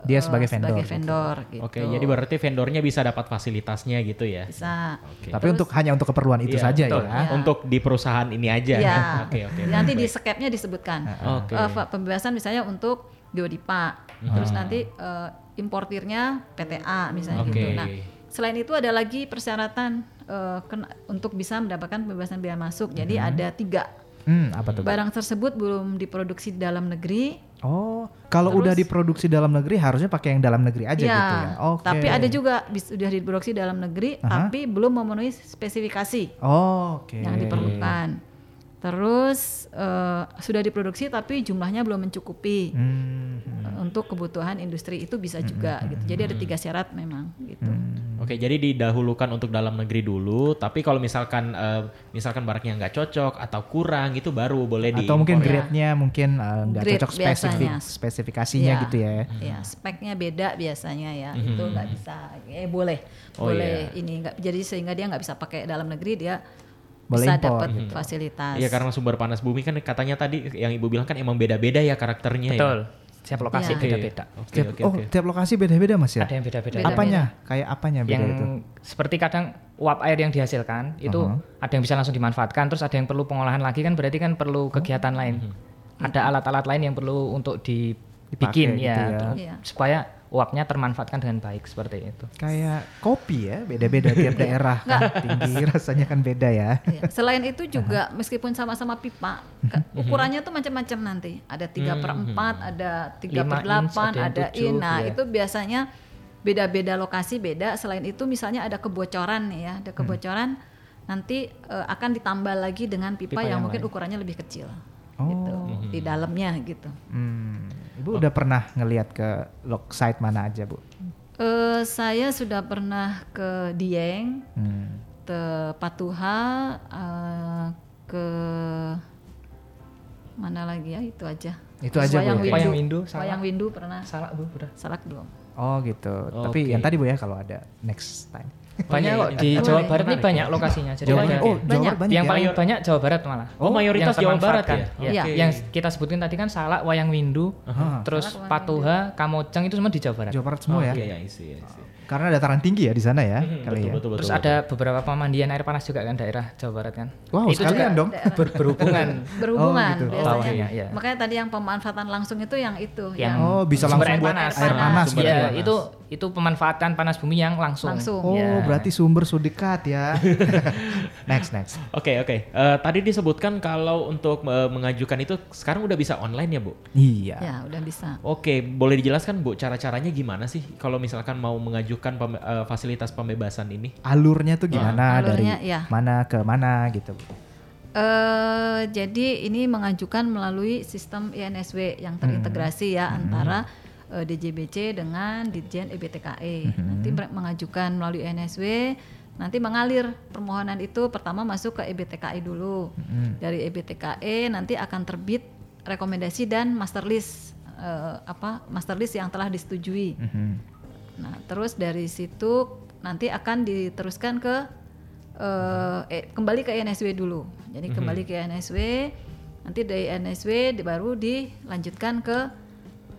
Dia eh, sebagai vendor, gitu. vendor, gitu. Oke, jadi berarti vendornya bisa dapat fasilitasnya gitu ya. bisa. Oke. Tapi untuk hanya untuk keperluan itu Iya, saja betul. ya. Ya. Untuk di perusahaan ini aja. Iya. [LAUGHS] Oke, oke. Nanti di skepnya disebutkan. Oke. Eh, fa- pembebasan misalnya untuk biodipa. Terus nanti eh, importirnya PTA misalnya Oke. gitu. Nah, selain itu ada lagi persyaratan eh, kena- untuk bisa mendapatkan pembebasan biaya masuk. Jadi ada tiga. Hmm, apa tuh? Barang tersebut belum diproduksi di dalam negeri. Oh, kalau Terus- udah diproduksi dalam negeri harusnya pakai yang dalam negeri aja ya, gitu ya. Oke. tapi ada juga sudah diproduksi dalam negeri, Aha. tapi belum memenuhi spesifikasi. Oh, oke. yang diperlukan. Terus eh, sudah diproduksi tapi jumlahnya belum mencukupi Hmm, eh, untuk kebutuhan industri itu bisa juga gitu. Jadi ada tiga syarat memang gitu. Hmm. Oke, jadi didahulukan untuk dalam negeri dulu, tapi kalau misalkan eh, misalkan barangnya nggak cocok atau kurang itu baru boleh di Atau mungkin Ya. grade-nya mungkin eh, nggak Grade cocok spesifik biasanya. spesifikasinya Ya, gitu ya. Ya, speknya beda biasanya ya. Itu nggak bisa. Eh boleh. Oh, boleh iya. ini nggak jadi sehingga dia nggak bisa pakai dalam negeri dia Boleh bisa dapat gitu. fasilitas. Iya karena sumber panas bumi kan katanya tadi yang ibu bilang kan emang beda-beda ya karakternya Betul. ya. Setiap lokasi Iya. beda-beda. Oke Tiap, oke oh, oke. tiap lokasi beda-beda Mas ya? Ada yang beda-beda. Beda. Apanya? Kayak apanya beda yang itu? seperti kadang uap air yang dihasilkan itu Uh-huh. ada yang bisa langsung dimanfaatkan terus ada yang perlu pengolahan lagi kan berarti kan perlu kegiatan lain ada alat-alat lain yang perlu untuk dibikin Dipakai ya, gitu ya. untuk- Iya. supaya uapnya termanfaatkan dengan baik seperti itu Kayak kopi ya, beda-beda tiap daerah. kan tinggi [LAUGHS] rasanya kan beda ya. Iya. Selain itu juga meskipun sama-sama pipa, ke- ukurannya tuh macam-macam nanti. Ada 3 per 4, ada 3 per 8, Lima inch, ada in. Nah, iya. itu biasanya beda-beda lokasi beda. Selain itu misalnya ada kebocoran nih ya, ada kebocoran nanti eh, akan ditambah lagi dengan pipa, Pipa yang, yang mungkin lain. ukurannya lebih kecil. Oh. Gitu, di dalamnya gitu. Hmm. Ibu udah pernah ngelihat ke log site mana aja, Bu? Eh, saya sudah pernah ke Dieng, Hmm. ke Patuha, eh, ke mana lagi ya itu aja. Itu Terus aja, Bu, Wayang ya? Windu. Wayang Windu, Salak. Wayang Windu pernah. salah bu udah Salak belum. Oh gitu. Tapi Oke. yang tadi Bu ya kalau ada next time. Banyak iya, kok iya. di Boleh. Jawa Barat ini Menarik. banyak lokasinya jadi Jawa. Oh, ya. Jawa Banyak. Yang ya? paling banyak Jawa Barat malah Oh, mayoritas Jawa Barat ya? Iya, Oke. yang kita sebutin tadi kan Salak, Wayang Windu, terus Salak, Wayang Patuha, Kamojang itu semua di Jawa Barat. Jawa Barat semua ya. Oke, ya, isi, isi. Karena dataran tinggi ya di sana ya kali ya. Betul, betul, Terus betul, ada beberapa pemandian air panas juga kan daerah Jawa Barat kan. Wow, itu sekalian juga dong. [LAUGHS] ber- berhubungan. [LAUGHS] Berhubungan gitu. biasanya. Bawahnya, iya. Makanya tadi yang pemanfaatan langsung itu yang itu yang Oh, bisa sumber langsung air buat panas. air panas Sumber gitu Iya, ya. itu itu pemanfaatan panas bumi yang langsung. Langsung. Oh, Ya. berarti sumber sudekat ya. [LAUGHS] next, next. Oke oke. Eh, tadi disebutkan kalau untuk eh, mengajukan itu sekarang udah bisa online ya bu? Iya. Ya, udah bisa. Oke, boleh dijelaskan bu cara caranya gimana sih kalau misalkan mau mengajukan pembe- eh, fasilitas pembebasan ini? Alurnya tuh gimana Alurnya, dari ya. mana ke mana gitu. Bu. Eh, jadi ini mengajukan melalui sistem INSW yang terintegrasi ya antara eh, DJBC dengan Ditjen EBTKE. Nanti mereka mengajukan melalui INSW, nanti mengalir permohonan itu pertama masuk ke EBTKE dulu. Dari EBTKE nanti akan terbit rekomendasi dan master list eh, apa master list yang telah disetujui. Mhm. Nah, terus dari situ nanti akan diteruskan ke eh, eh, kembali ke NSW dulu. Jadi kembali ke NSW, nanti dari NSW baru dilanjutkan ke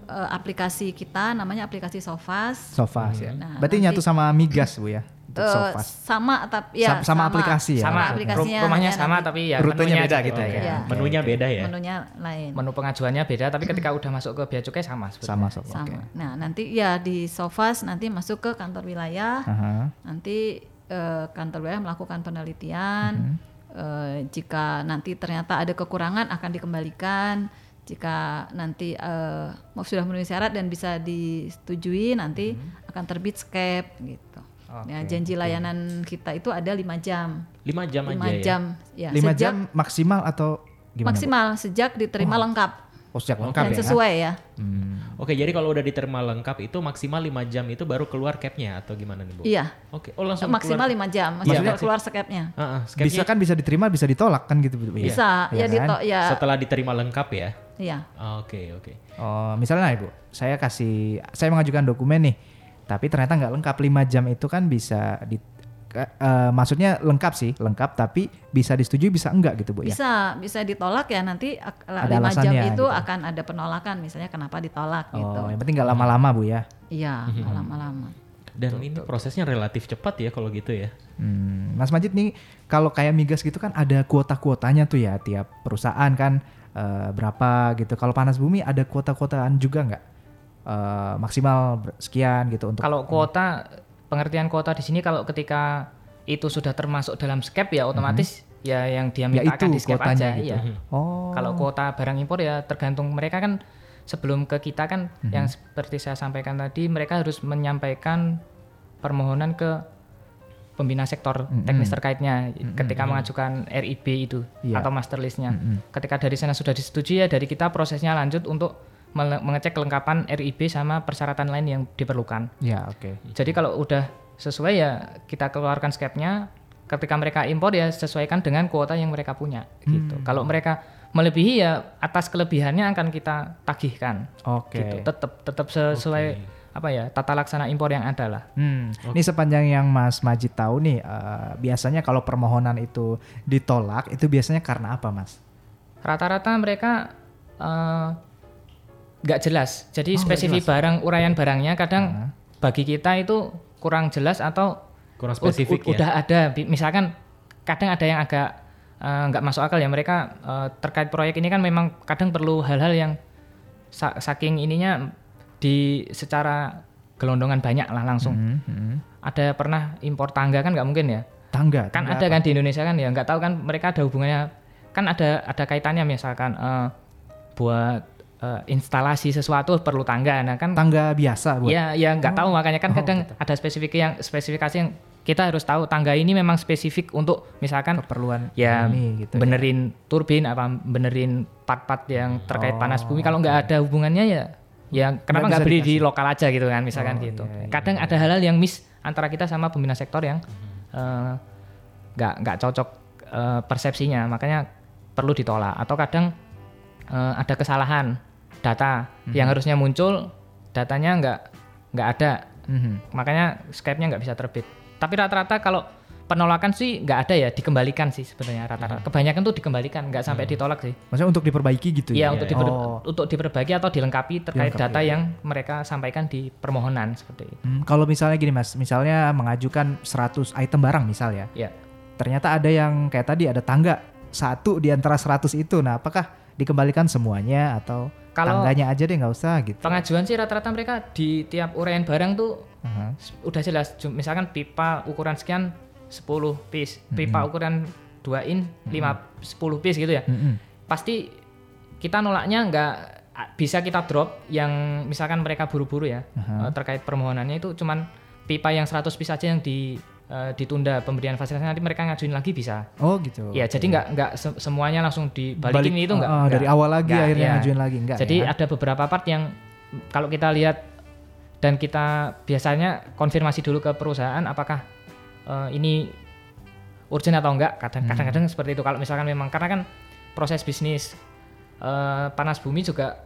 eh, aplikasi kita, namanya aplikasi Sofas. Sofas ya. Nah, Berarti nanti- nyatu sama migas bu ya Eh, Sofas. sama tapi ya Sam- sama aplikasi ya? sama aplikasinya rumahnya sama nanti tapi ya Rutenya menunya beda aja gitu ya? Iya. Menunya beda ya. menunya lain. menu pengajuannya beda tapi ketika udah masuk ke bea cukai sama sebenarnya. Sama Sofas. sama. Oke. Nah, nanti ya di Sofas nanti masuk ke kantor wilayah. Aha. Nanti eh, kantor wilayah melakukan penelitian. Mhm. Eh, jika nanti ternyata ada kekurangan akan dikembalikan. Jika nanti eh, mau sudah memenuhi syarat dan bisa disetujui, nanti Mhm. akan terbit skep gitu. Ya, janji layanan kita itu ada lima jam. 5 jam Lima aja ya. jam. Ya, Lima sejak jam maksimal atau gimana? Bu? maksimal sejak diterima lengkap Oh sejak lengkap dan ya? sesuai ya. Hmm. Oke, jadi kalau udah diterima lengkap itu maksimal 5 jam itu baru keluar capnya atau gimana nih, Bu? Iya. Oke, oh langsung maksimal keluar. lima jam, Iya, maksudnya maksud- keluar skepnya. Heeh, capnya Bisa kan bisa diterima bisa ditolak kan gitu Bu? ya? Bisa, Iya ya kan? dito, ya, setelah diterima lengkap ya. iya. Oke, oke. Oh, misalnya Ibu, saya kasih saya mengajukan dokumen nih, tapi ternyata nggak lengkap 5 jam itu kan bisa di eh, maksudnya lengkap sih, lengkap tapi bisa disetujui bisa enggak gitu Bu ya. Bisa, bisa ditolak ya nanti Ada lima jam alasannya itu gitu. akan ada penolakan, misalnya kenapa ditolak gitu. Oh, yang penting nggak lama-lama Bu ya. Iya, nggak lama-lama. Dan ini prosesnya relatif cepat ya kalau gitu ya. Hmm, Mas Majid nih kalau kayak migas gitu kan ada kuota-kuotanya tuh ya tiap perusahaan kan eh, berapa gitu. Kalau panas bumi ada kuota-kuotaan juga nggak? Eh, maksimal sekian gitu untuk Kalau kuota pengertian kuota di sini kalau ketika itu sudah termasuk dalam skep ya otomatis ya yang dia Ya mintakan itu di skep aja gitu. iya. Oh. Kalau kuota barang impor ya tergantung mereka kan sebelum ke kita kan yang seperti saya sampaikan tadi mereka harus menyampaikan permohonan ke pembina sektor teknis terkaitnya ketika mengajukan RIB itu Iya. atau master listnya. Ketika dari sana sudah disetujui ya dari kita prosesnya lanjut untuk mengecek kelengkapan RIB sama persyaratan lain yang diperlukan. Ya, oke. Jadi kalau udah sesuai ya kita keluarkan skepnya. Ketika mereka impor ya sesuaikan dengan kuota yang mereka punya gitu. Kalau mereka melebihi ya atas kelebihannya akan kita tagihkan. Oke. Gitu. Tetap tetap sesuai apa ya tata laksana impor yang ada lah. Hmm, ini sepanjang yang Mas Majid tahu nih, eh, biasanya kalau permohonan itu ditolak, itu biasanya karena apa, Mas? Rata-rata mereka eh, nggak jelas. Jadi Oh, spesifik barang uraian barangnya kadang bagi kita itu kurang jelas atau Kurang spesifik ya. Udah ada, misalkan kadang ada yang agak eh, nggak masuk akal ya mereka eh, terkait proyek ini kan memang kadang perlu hal-hal yang sa- saking ininya di secara gelondongan banyak lah langsung. Hmm, hmm. Ada pernah impor tangga kan nggak mungkin ya? Tangga. kan tangga ada kan di Indonesia kan ya nggak tahu kan mereka ada hubungannya kan ada ada kaitannya misalkan eh, buat eh, instalasi sesuatu perlu tangga. Nah kan Tangga biasa, Bu. ya ya nggak tahu. Makanya kan Oh, kadang ada spesifik yang spesifikasi yang kita harus tahu tangga ini memang spesifik untuk misalkan Keperluan ya ini gitu. ya. benerin turbin apa benerin part-part yang terkait panas bumi. Kalau nggak ada hubungannya ya ya Oh, kenapa nggak beli di lokal aja gitu kan misalkan Oh, gitu. iya, iya, kadang ada hal-hal yang miss antara kita sama pembina sektor yang eh, nggak nggak cocok eh, persepsinya. Makanya perlu ditolak. Atau kadang eh, ada kesalahan data Mhm. yang harusnya muncul datanya nggak nggak ada Mhm. makanya Skype-nya nggak bisa terbit. Tapi rata-rata kalau penolakan sih nggak ada ya, dikembalikan sih sebenarnya rata-rata. Kebanyakan tuh dikembalikan, nggak sampai ditolak sih. Maksudnya untuk diperbaiki gitu ya? Iya untuk diper- Oh. untuk diperbaiki atau dilengkapi terkait Dilengkapi, data ya. yang mereka sampaikan di permohonan seperti itu. Hmm, kalau misalnya gini Mas, misalnya mengajukan 100 item barang misal ya. Ya. Ternyata ada yang kayak tadi ada tangga satu di antara 100 itu. Nah, apakah dikembalikan semuanya atau Kalau- tangganya aja deh nggak usah gitu? Pengajuan sih rata-rata mereka di tiap uraian barang tuh s- udah jelas. Misalkan pipa ukuran sekian 10 piece, pipa ukuran 2 in 5 10 piece gitu ya. Mm-mm. pasti kita nolaknya nggak bisa kita drop yang misalkan mereka buru-buru ya eh, terkait permohonannya itu cuman pipa yang 100 piece aja yang di eh, ditunda pemberian fasilitas nanti mereka ngajuin lagi bisa Oh gitu. ya jadi nggak nggak se- semuanya langsung dibalikin Balik- itu nggak nggak- dari awal lagi nggak, akhirnya ya. ngajuin lagi enggak jadi ya? ada beberapa part yang kalau kita lihat dan kita biasanya konfirmasi dulu ke perusahaan apakah eh, ini urgent atau enggak kadang Hmm. kadang-kadang seperti itu kalau misalkan memang karena kan proses bisnis eh, panas bumi juga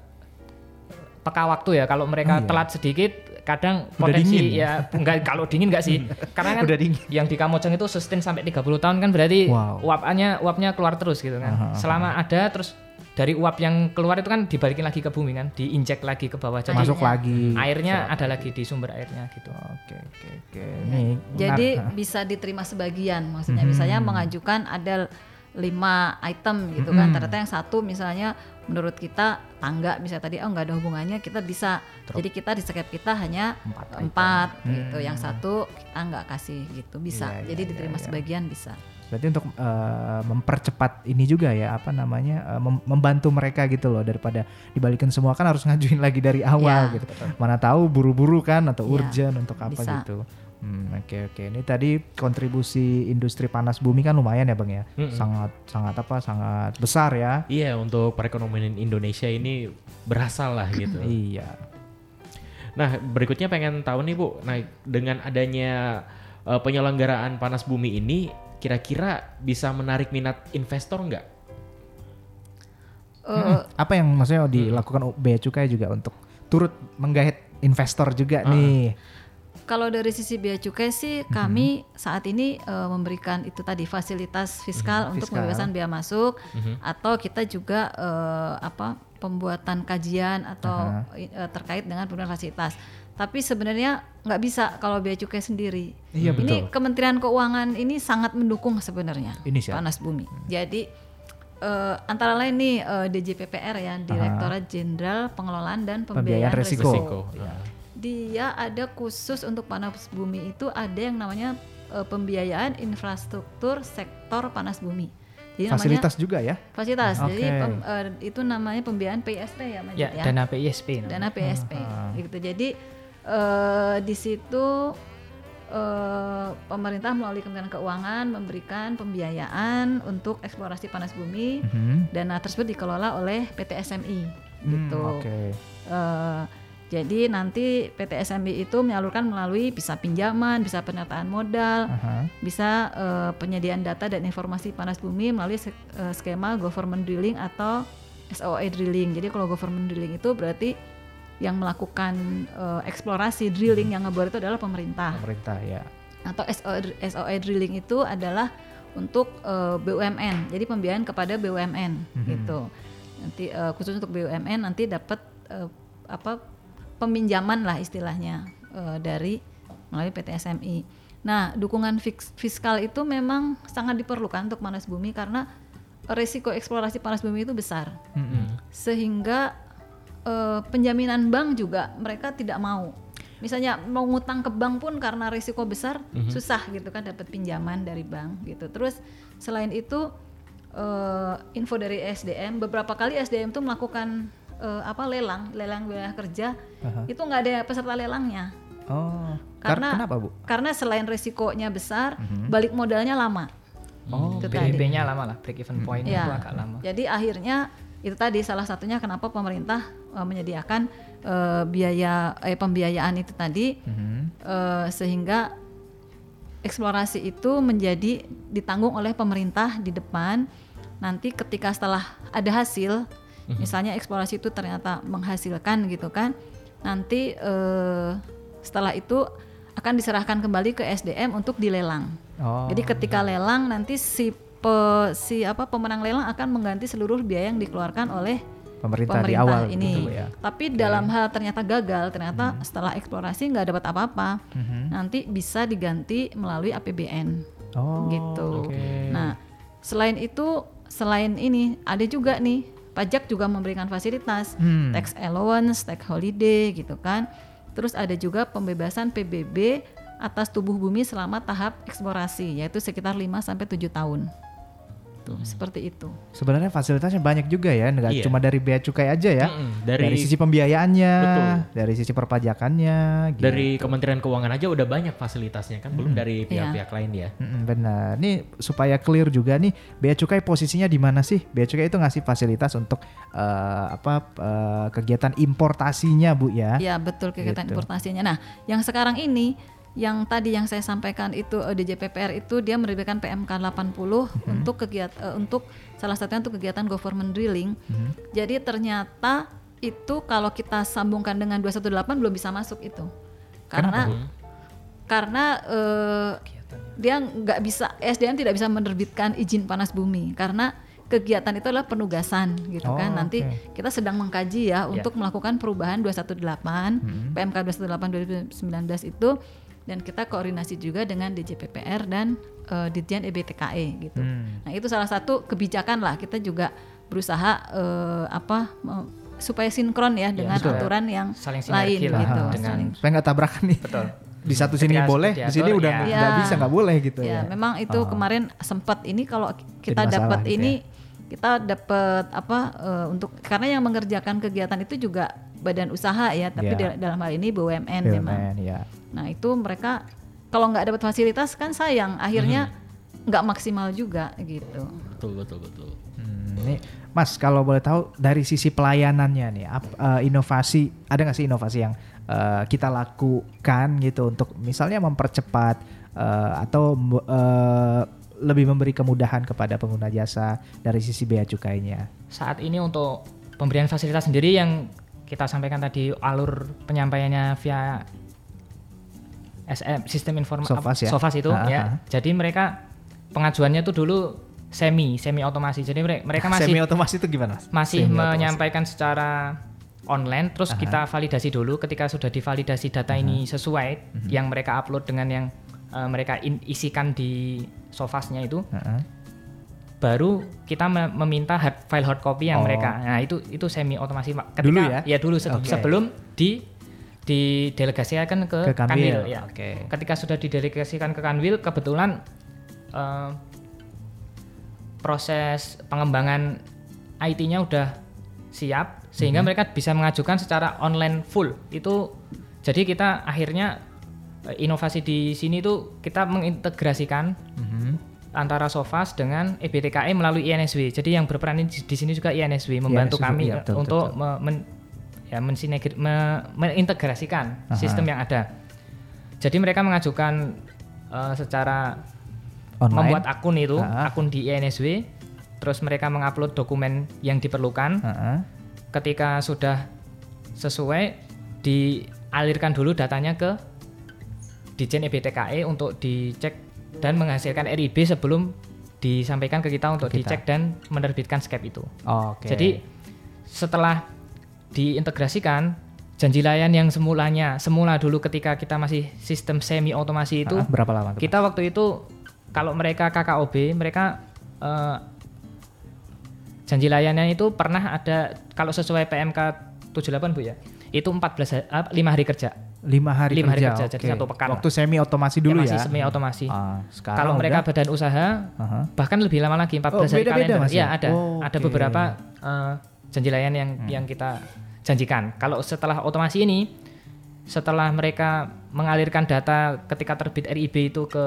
peka waktu ya. Kalau mereka Oh, iya. telat sedikit, kadang Udah potensi dingin ya [LAUGHS] enggak kalau dingin enggak sih. Karena kan Udah dingin. yang di Kamojang itu sustain sampai 30 tahun kan berarti Wow. uapnya uapnya keluar terus gitu kan. Aha, aha. Selama ada terus dari uap yang keluar itu kan dibalikin lagi ke bumi kan, diinjek lagi ke bawah. Jadi Masuk lagi. airnya ada lagi di sumber airnya gitu. Oke oke oke. Nih. Jadi bisa diterima sebagian, maksudnya misalnya mengajukan ada lima item gitu kan, ternyata yang satu misalnya menurut kita tangga misalnya tadi oh nggak ada hubungannya kita bisa, jadi kita di skep kita hanya Empat empat gitu, yang satu kita nggak kasih gitu. Bisa, Iya, iya, jadi iya, diterima iya. sebagian bisa. Berarti untuk eh, mempercepat ini juga ya apa namanya eh, mem- membantu mereka gitu loh daripada dibalikin semua. Kan harus ngajuin lagi dari awal Ya, gitu. Mana tahu buru-buru kan atau urgent untuk apa bisa. gitu. Hmm, oke oke. Ini tadi kontribusi industri panas bumi kan lumayan ya Bang ya. Mm-mm. Sangat sangat apa? Sangat besar ya. Iya untuk perekonomian Indonesia ini berasal lah [CLEARS THROAT] gitu. Iya. Nah berikutnya pengen tahu nih Bu, nah dengan adanya eh, penyelenggaraan panas bumi ini kira-kira bisa menarik minat investor nggak? Eh, Mm-mm. Apa yang maksudnya dilakukan Bea Cukai juga untuk turut menggait investor juga nih. Kalau dari sisi bea cukai sih kami saat ini eh, memberikan itu tadi fasilitas fiskal untuk fiskal. pembebasan biaya masuk atau kita juga eh, apa pembuatan kajian atau eh, terkait dengan pemberian fasilitas. Tapi sebenarnya nggak bisa kalau bea cukai sendiri. Iya, Ini betul. Kementerian Keuangan ini sangat mendukung sebenarnya Ini panas bumi. Jadi eh, antara lain nih eh, DJPPR ya Direktorat Jenderal Pengelolaan dan Pembiayaan Pembiayaan resiko. Resiko. Iya. Dia ada khusus untuk panas bumi itu ada yang namanya eh, pembiayaan infrastruktur sektor panas bumi. Jadi Fasilitas juga ya. namanya fasilitas. Jadi Oke. pem- eh, itu namanya pembiayaan PSP ya, Majid Ya, ya. dana PISP. namanya. Dana PSP Ah. gitu. Jadi eh, di situ pemerintah melalui Kementerian Keuangan memberikan pembiayaan untuk eksplorasi panas bumi. Mhm. Dana tersebut dikelola oleh PT SMI Hmm, gitu. Oke. Eh, jadi nanti PT SMB itu menyalurkan melalui bisa pinjaman, bisa penyertaan modal, Aha. bisa eh, penyediaan data dan informasi panas bumi melalui eh, skema government drilling atau SOE drilling. Jadi kalau government drilling itu berarti yang melakukan eh, eksplorasi drilling yang ngebor itu adalah pemerintah. Pemerintah ya. Atau SOE, SOE drilling itu adalah untuk eh, BUMN. Jadi pembiayaan kepada BUMN gitu. Nanti eh, khusus untuk BUMN nanti dapat eh, apa peminjaman lah istilahnya eh, dari melalui PT SMI. Nah, dukungan fiskal itu memang sangat diperlukan untuk panas bumi karena resiko eksplorasi panas bumi itu besar. Sehingga eh, penjaminan bank juga mereka tidak mau. Misalnya mau ngutang ke bank pun karena risiko besar susah gitu kan dapat pinjaman dari bank gitu. Terus selain itu eh, info dari SDM beberapa kali SDM tuh melakukan eh, apa lelang lelang wilayah kerja itu nggak ada peserta lelangnya Oh. Kar- karena kenapa bu? karena selain risikonya besar balik modalnya lama. Oh, Itu tadi. BEP-nya lama lah, break even point Ya. itu agak lama. Jadi akhirnya itu tadi salah satunya kenapa pemerintah eh, menyediakan eh, biaya eh, pembiayaan itu tadi Mhm. eh, sehingga eksplorasi itu menjadi ditanggung oleh pemerintah di depan. Nanti ketika setelah ada hasil, misalnya eksplorasi itu ternyata menghasilkan gitu kan, nanti eh, setelah itu akan diserahkan kembali ke SDM untuk dilelang. Oh. Jadi ketika lelang nanti si pe- si apa pemenang lelang akan mengganti seluruh biaya yang dikeluarkan oleh pemerintah, di pemerintah awal ini. gitu, ya. Tapi dalam hal ternyata gagal, ternyata setelah eksplorasi nggak dapat apa-apa, nanti bisa diganti melalui APBN Oh. gitu. oke. Nah, selain itu, selain ini ada juga nih pajak juga memberikan fasilitas Hmm. tax allowance, tax holiday gitu kan. Terus ada juga pembebasan PBB atas tubuh bumi selama tahap eksplorasi yaitu sekitar 5 sampai 7 tahun. Tuh, seperti itu. Sebenarnya fasilitasnya banyak juga ya, nggak Iya. cuma dari bea cukai aja ya. Mm-mm, Dari, dari sisi pembiayaannya, Betul. dari sisi perpajakannya, gitu. dari Kementerian Keuangan aja udah banyak fasilitasnya kan, belum dari Iya. pihak-pihak lain ya. Mm-mm, benar. Nih supaya clear juga nih, bea cukai posisinya di mana sih? Bea cukai itu ngasih fasilitas untuk eh, apa eh, kegiatan importasinya, Bu ya. Ya betul kegiatan Gitu. importasinya. Nah, yang sekarang ini yang tadi yang saya sampaikan itu eh, DJPPR itu dia menerbitkan PMK 80 Mhm. untuk kegiatan untuk salah satunya untuk kegiatan government drilling. Mhm. Jadi ternyata itu kalau kita sambungkan dengan 218 belum bisa masuk itu. Karena karena eh, dia nggak bisa SDM tidak bisa menerbitkan izin panas bumi karena kegiatan itu adalah penugasan gitu Oh, kan. Nanti oke. kita sedang mengkaji ya untuk melakukan perubahan 218 PMK 218 2019 itu dan kita koordinasi juga dengan DJPPR dan eh, Ditjen EBTKE gitu. Hmm. Nah, itu salah satu kebijakan lah kita juga berusaha eh, apa supaya sinkron ya dengan supaya aturan yang saling lain lah gitu. dengan- Saling- supaya nggak tabrakan nih. Betul. [LAUGHS] Di satu sini Ketika boleh, di sini udah ya. nggak Ya. bisa nggak boleh gitu ya, ya. memang itu Oh. kemarin sempat ini kalau kita dapat gitu ini kita dapat apa eh, untuk karena yang mengerjakan kegiatan itu juga badan usaha ya, tapi di- dalam hal ini BUMN, memang. BUMN, ya. Nah, itu mereka kalau nggak dapat fasilitas kan sayang, akhirnya Hmm. nggak maksimal juga gitu. Betul betul betul. Hmm, nih, Mas, kalau boleh tahu dari sisi pelayanannya nih, ap- eh, inovasi ada nggak sih inovasi yang eh, kita lakukan gitu untuk misalnya mempercepat eh, atau m- eh, lebih memberi kemudahan kepada pengguna jasa dari sisi bea cukainya? Saat ini untuk pemberian fasilitas sendiri yang kita sampaikan tadi alur penyampaiannya via SM sistem informasi Sofas ya? Sofas itu Ah, ya. ah. Jadi mereka pengajuannya tuh dulu semi semi otomasi. Jadi mere- mereka masih semi otomasi itu gimana? Mas? masih Semi otomasi. menyampaikan secara online terus kita validasi dulu ketika sudah divalidasi data ini sesuai Mhm. yang mereka upload dengan yang uh, mereka in- isikan di Sofasnya itu Heeh. Baru kita me- meminta hard, file hard copy yang Oh. mereka. Nah, itu itu semi otomasi Pak. Ketika Dulu ya? dulu se- Oke. sebelum di didelegasikan ke, Ke Kanwil, ya. oke. Ketika sudah didelegasikan ke Kanwil kebetulan eh, proses pengembangan IT-nya udah siap sehingga Mhm. mereka bisa mengajukan secara online full. Itu jadi kita akhirnya eh, inovasi di sini tuh kita mengintegrasikan Mhm. Antara Sofas dengan E EBTKE melalui INSW. Jadi yang berperan di, di sini juga INSW membantu INSW, kami iya, betul, untuk betul, me- men- ya mensinergi- me- mengintegrasikan Aha. sistem yang ada. Jadi mereka mengajukan eh, secara Online. membuat akun itu, Ah. akun di INSW, terus mereka mengupload dokumen yang diperlukan. Heeh. Ketika sudah sesuai, dialirkan dulu datanya ke Dijen E EBTKE untuk dicek dan menghasilkan RIB sebelum disampaikan ke kita untuk Ke kita. dicek dan menerbitkan skep itu. Oke. Jadi setelah diintegrasikan janji layan yang semulanya semula dulu ketika kita masih sistem semi otomasi itu Ah, berapa lama tuh? kita waktu itu kalau mereka KKOB mereka eh, janji layannya itu pernah ada kalau sesuai PMK 78 Bu ya itu 14 ha- ah, 5 hari kerja lima hari lima hari kerja, kerja, jadi satu pekan Waktu semi otomasi dulu masih ya. semi otomasi Ah, kalau mereka udah- badan usaha Aha. bahkan lebih lama lagi 14 Oh, hari beda-beda, kalender Mas, Iya ya? ada Oh, ada oke. beberapa eh, janji layan yang yang kita janjikan kalau setelah otomasi ini setelah mereka mengalirkan data ketika terbit RIB itu ke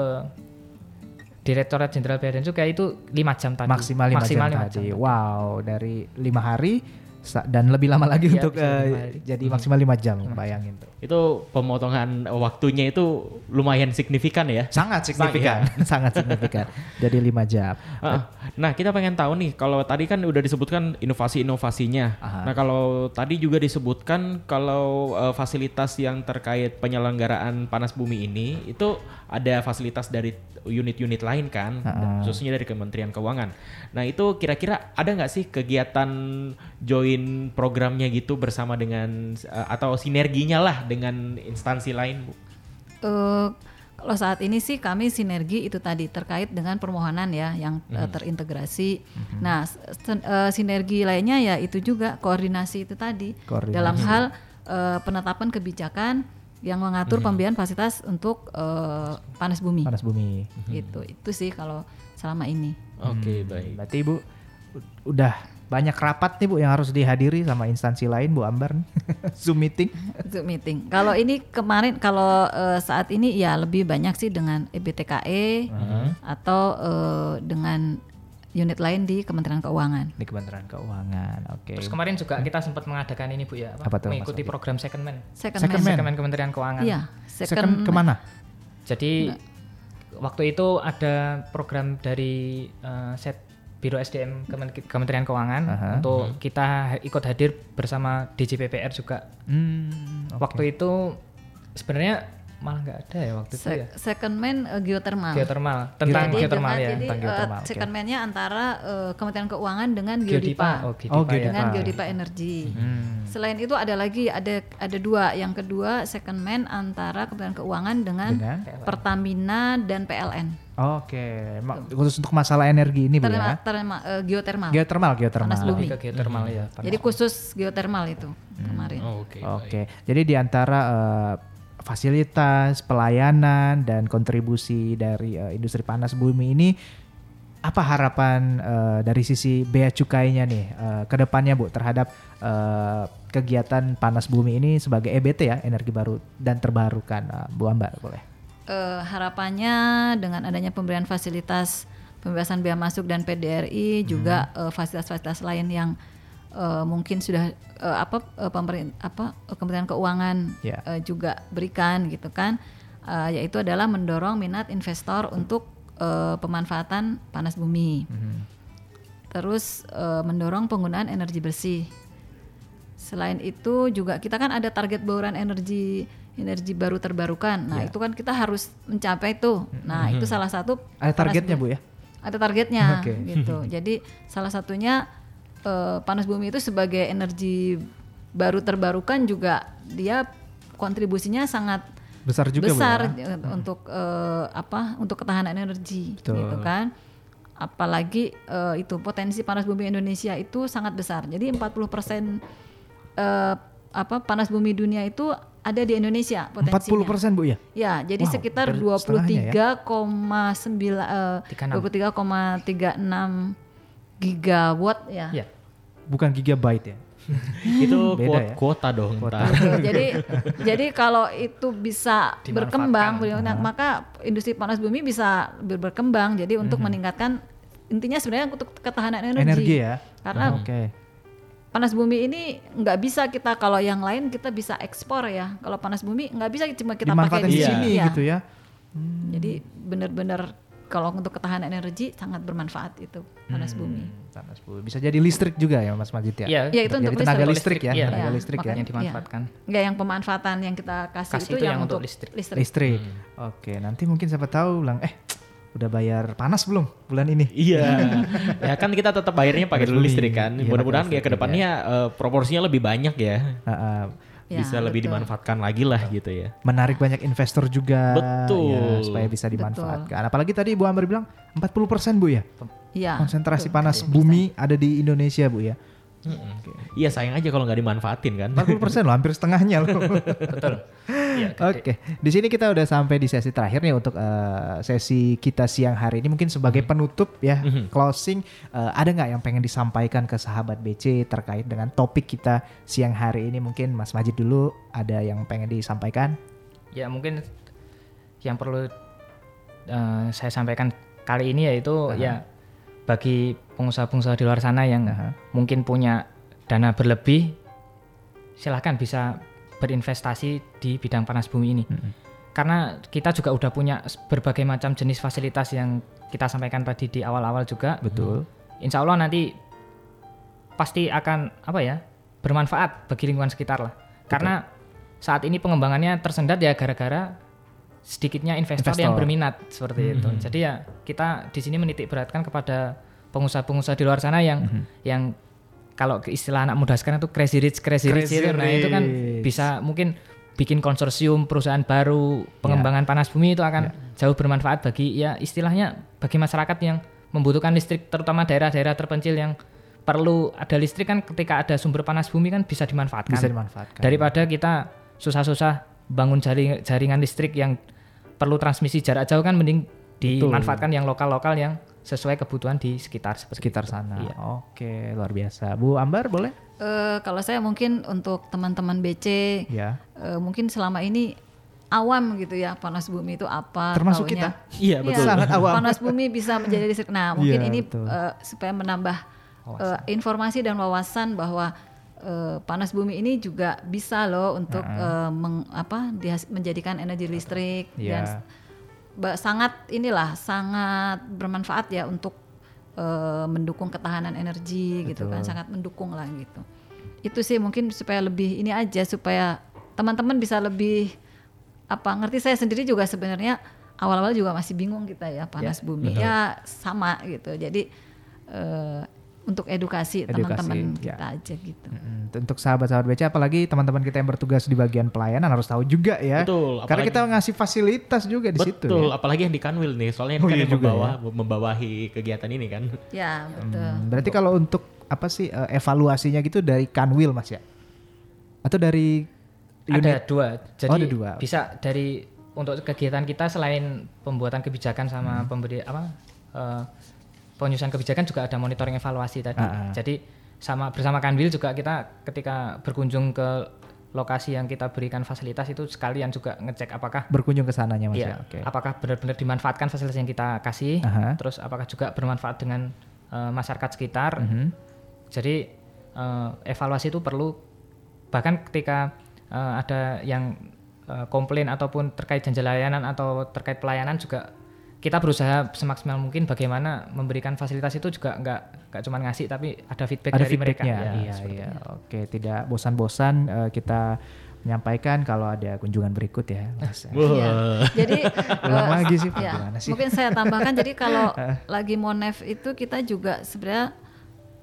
Direktorat Jenderal Bea dan Cukai itu 5 jam tadi maksimal lima jam lima tadi. tadi. Wow, dari lima hari sa- dan lebih lama lagi Iya, untuk eh, hari. jadi maksimal lima jam. Bayangin tuh. Itu pemotongan waktunya itu lumayan signifikan ya. Sangat signifikan, sangat [LAUGHS] signifikan. Jadi lima jam. Ah, Nah, kita pengen tahu nih, kalau tadi kan udah disebutkan inovasi-inovasinya. Aha. Nah, kalau tadi juga disebutkan kalau eh, fasilitas yang terkait penyelenggaraan panas bumi ini itu ada fasilitas dari unit-unit lain kan, Ha-ha. khususnya dari Kementerian Keuangan. Nah, itu kira-kira ada nggak sih kegiatan join programnya gitu bersama dengan eh, atau sinerginya lah dengan instansi lain, Bu? Eh, kalau saat ini sih kami sinergi itu tadi terkait dengan permohonan ya yang eh, terintegrasi. Nah, s- sen- eh, sinergi lainnya ya itu juga koordinasi itu tadi Koordinasi. dalam hal eh, penetapan kebijakan yang mengatur pemberian fasilitas untuk eh, panas bumi. Panas bumi. Gitu. Itu sih kalau selama ini. Oke, baik. Berarti Ibu udah banyak rapat nih Bu yang harus dihadiri sama instansi lain Bu Ambar nih. [LAUGHS] Zoom meeting. Zoom meeting. Kalau ini kemarin kalau eh, saat ini ya lebih banyak sih dengan EBTKE atau eh, dengan unit lain di Kementerian Keuangan. di Kementerian Keuangan. Oke. Terus kemarin juga kita sempat mengadakan ini Bu ya, Apa tuh, Mas mengikuti Wadi? program Second Man. Second, Second man. man. Second Man Kementerian Keuangan. Iya, Second second, ke mana? Jadi waktu itu ada program dari eh, set Biro SDM Kemen- Kementerian Keuangan Aha. untuk kita ha- ikut hadir bersama DJPPR juga. Hmm, oke. Waktu itu sebenarnya malah nggak ada ya waktu itu Se- ya. second man eh, geothermal. Geothermal tentang Jadi geothermal dengan- ya. Jadi tentang eh, geothermal, oke. second man-nya antara eh, Kementerian Keuangan dengan Geodipa. Geodipa. Oh, Oh, Geodipa, ya. Geodipa. dengan Geodipa Energy. Hmm. Selain itu ada lagi ada ada dua. Yang kedua second man antara Kementerian Keuangan dengan, Dengan? Pertamina dan PLN. Oke, Ma- khusus untuk masalah energi ini Terma, ya. terma- geothermal. Geothermal, geothermal. Panas bumi. Lebih ke geothermal ya. Jadi khusus geothermal itu kemarin. Oh, Oke. Oke, jadi di antara eh, fasilitas, pelayanan dan kontribusi dari eh, industri panas bumi ini apa harapan eh, dari sisi bea cukainya nih eh, ke depannya Bu terhadap eh, kegiatan panas bumi ini sebagai EBT ya, energi baru dan terbarukan. Eh, Bu Ambar boleh. Eh, harapannya dengan adanya pemberian fasilitas pembebasan bea masuk dan PDRI juga Hmm. eh, fasilitas-fasilitas lain yang eh, mungkin sudah eh, apa eh, pemerin apa Kementerian Keuangan Ya. eh, juga berikan gitu kan Eh, yaitu adalah mendorong minat investor untuk eh, pemanfaatan panas bumi. Terus eh, mendorong penggunaan energi bersih. Selain itu juga kita kan ada target bauran energi energi baru terbarukan. Nah, itu kan kita harus mencapai itu. Nah, itu salah satu Ada targetnya Bu ya? Ada targetnya Oke. gitu. [LAUGHS] Jadi salah satunya eh, panas bumi itu sebagai energi baru terbarukan juga dia kontribusinya sangat Besar juga besar Bu ya. eh, untuk eh, apa? Untuk ketahanan energi Betul. gitu kan. Apalagi eh, itu potensi panas bumi Indonesia itu sangat besar. Jadi 40% eh, apa panas bumi dunia itu ada di Indonesia potensinya. 40% Bu ya? Ya, jadi Wow, sekitar hampir setengahnya 23,9 eh, 23,36 gigawatt ya. Ya. Bukan gigabyte ya. [LAUGHS] Itu Beda kuot- ya? kuota dong. Kuota. [LAUGHS] jadi jadi kalau itu bisa berkembang, nah, maka industri panas bumi bisa ber- berkembang. Jadi untuk meningkatkan intinya sebenarnya untuk ketahanan energi. Energi ya. Karena Oke. panas bumi ini nggak bisa kita kalau yang lain kita bisa ekspor ya. Kalau panas bumi nggak bisa cuma kita pakai di Iya. sini Iya. gitu ya. Jadi benar-benar kalau untuk ketahanan energi sangat bermanfaat itu panas Hmm. bumi. Panas bumi. Bisa jadi listrik juga ya Mas Majid ya? Iya. Ya itu Jadi untuk tenaga listrik. listrik ya, Iya. tenaga Iya, listrik ya. makanya. yang dimanfaatkan. Nggak yang pemanfaatan yang kita kasih, Kasih itu, itu yang, yang untuk listrik. listrik. Listrik. Oke, nanti mungkin siapa tahu bilang eh udah bayar panas belum bulan ini? Iya. [LAUGHS] ya kan kita tetap bayarnya pakai dulu listrik kan. Iya, Mudah-mudahan ya ke listrik, depannya eh, proporsinya lebih banyak ya. Ah, ah, Ya, Bisa lebih betul. dimanfaatkan lagi lah gitu ya. menarik banyak investor juga Betul. ya, supaya bisa dimanfaatkan. Apalagi tadi Bu Amber bilang 40% Bu ya. Iya. Konsentrasi betul. panas bumi ada di Indonesia Bu ya. Iya sayang aja kalau nggak dimanfaatin kan. 40% loh, hampir setengahnya loh. [LAUGHS] Betul. Iya, gede. Oke, di sini kita udah sampai di sesi terakhir nih untuk eh, sesi kita siang hari ini. Mungkin sebagai penutup ya, closing, eh, ada nggak yang pengen disampaikan ke sahabat BC terkait dengan topik kita siang hari ini? Mungkin Mas Majid dulu ada yang pengen disampaikan? Ya mungkin yang perlu eh, saya sampaikan kali ini yaitu ya bagi pengusaha-pengusaha di luar sana yang mungkin punya dana berlebih, silahkan bisa berinvestasi di bidang panas bumi ini. Karena kita juga udah punya berbagai macam jenis fasilitas yang kita sampaikan tadi di awal-awal juga. Betul. Insya Allah nanti pasti akan apa ya bermanfaat bagi lingkungan sekitar lah. Karena saat ini pengembangannya tersendat ya gara-gara sedikitnya investor, Investor. yang berminat seperti itu. Jadi ya kita di sini menitik beratkan kepada pengusaha-pengusaha di luar sana yang yang kalau istilah anak muda sekarang itu crazy rich crazy, rich Crazy itu. Nah itu kan rich. bisa mungkin bikin konsorsium perusahaan baru pengembangan panas bumi itu akan jauh bermanfaat bagi ya istilahnya bagi masyarakat yang membutuhkan listrik terutama daerah-daerah terpencil yang perlu ada listrik kan ketika ada sumber panas bumi kan bisa dimanfaatkan Bisa dimanfaatkan. daripada kita susah-susah bangun jaring, jaringan listrik yang perlu transmisi jarak jauh kan mending dimanfaatkan yang lokal-lokal yang sesuai kebutuhan di sekitar seperti sekitar itu. sana. Iya. Oke, luar biasa. Bu Ambar boleh? Eh, kalau saya mungkin untuk teman-teman BC Ya. eh, mungkin selama ini awam gitu ya panas bumi itu apa Termasuk taunya. kita. Iya betul. Sangat awam. panas bumi bisa menjadi listrik [LAUGHS] nah mungkin Iya, ini betul. eh, supaya menambah eh, informasi dan wawasan bahwa eh, panas bumi ini juga bisa loh untuk eh, meng- apa menjadikan energi listrik Iya. dan ba- sangat inilah sangat bermanfaat ya untuk eh, mendukung ketahanan energi gitu kan sangat mendukung lah gitu. Itu sih mungkin supaya lebih ini aja supaya teman-teman bisa lebih apa ngerti saya sendiri juga sebenarnya awal-awal juga masih bingung kita ya panas bumi. Ya sama gitu. Jadi eh, untuk edukasi, Edukasi, teman-teman ya. kita aja gitu Untuk sahabat-sahabat BC apalagi teman-teman kita yang bertugas di bagian pelayanan harus tahu juga ya. Betul, Karena apalagi- kita ngasih fasilitas juga di situ. Betul, ya. apalagi yang di Kanwil nih, soalnya Oh kan iya yang juga membawa, membawahi kegiatan ini kan. ya betul Hmm, Berarti kalau untuk apa sih eh, evaluasinya gitu dari Kanwil Mas ya? Atau dari Ada unit? dua. Jadi Oh, ada dua. bisa dari untuk kegiatan kita selain pembuatan kebijakan sama pemberi apa eh, penyusunan kebijakan juga ada monitoring evaluasi tadi. Ah, ah. Jadi sama bersama Kanwil juga kita ketika berkunjung ke lokasi yang kita berikan fasilitas itu sekalian juga ngecek apakah berkunjung ke sananya Mas Iya, ya. Oke. apakah benar-benar dimanfaatkan fasilitas yang kita kasih, Aha. terus apakah juga bermanfaat dengan eh, masyarakat sekitar. Mhm. Jadi eh, evaluasi itu perlu bahkan ketika eh, ada yang komplain ataupun terkait janji layanan atau terkait pelayanan juga kita berusaha semaksimal mungkin bagaimana memberikan fasilitas itu juga nggak nggak cuma ngasih tapi ada feedback Ada dari mereka. feedbacknya. Ya, iya, iya. Oke, tidak bosan-bosan eh, kita menyampaikan kalau ada kunjungan berikut ya, Mas. [LAUGHS] Iya. Jadi [LAUGHS] Ulang eh, lagi sih, ya, sih? Mungkin saya tambahkan jadi kalau [LAUGHS] lagi Monef itu kita juga sebenarnya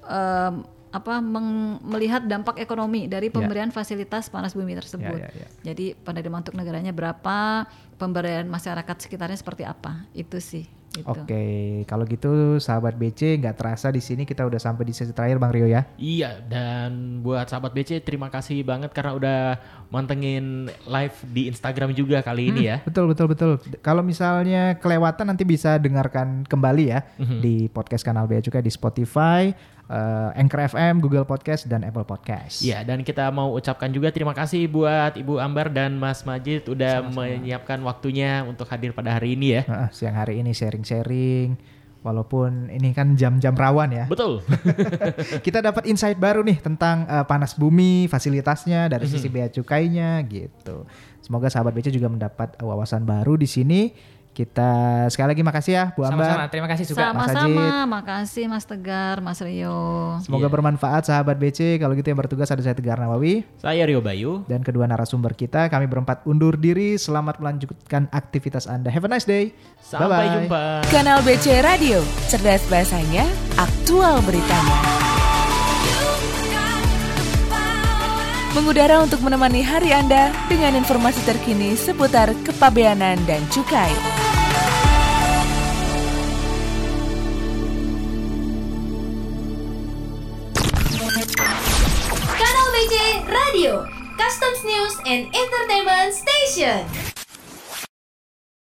em, apa meng- melihat dampak ekonomi dari pemberian fasilitas panas bumi tersebut. Ya, ya, ya. Jadi penerimaan untuk negaranya berapa, pemberdayaan masyarakat sekitarnya seperti apa. Itu sih gitu. Oke, kalau gitu sahabat BC nggak terasa di sini kita udah sampai di sesi terakhir Bang Rio ya. Iya, dan buat sahabat BC terima kasih banget karena udah mantengin live di Instagram juga kali ini ya. Betul betul betul. Kalau misalnya kelewatan nanti bisa dengarkan kembali ya Mhm. di podcast kanal Bea Cukai di Spotify, eh, Anchor FM, Google Podcast dan Apple Podcast. Iya, dan kita mau ucapkan juga terima kasih buat Ibu Ambar dan Mas Majid udah menyiapkan waktunya untuk hadir pada hari ini ya. Heeh, siang hari ini sharing-sharing. Walaupun ini kan jam-jam rawan ya. Betul. [LAUGHS] Kita dapat insight baru nih tentang eh, panas bumi, fasilitasnya dari sisi bea cukainya gitu. Semoga sahabat BC juga mendapat eh, wawasan baru di sini. Kita sekali lagi makasih ya Bu Ambar. Sama-sama, terima kasih juga. Sama-sama, makasih Mas Tegar, Mas Rio. Semoga bermanfaat sahabat BC. Kalau gitu yang bertugas ada saya Tegar Nawawi Saya Rio Bayu. dan kedua narasumber kita. Kami berempat undur diri. Selamat melanjutkan aktivitas Anda. Have a nice day. Sampai Bye-bye. jumpa. Kanal BC Radio, cerdas bahasanya, aktual beritanya. Mengudara untuk menemani hari Anda dengan informasi terkini seputar kepabeanan dan cukai. Radio, Customs News and Entertainment Station.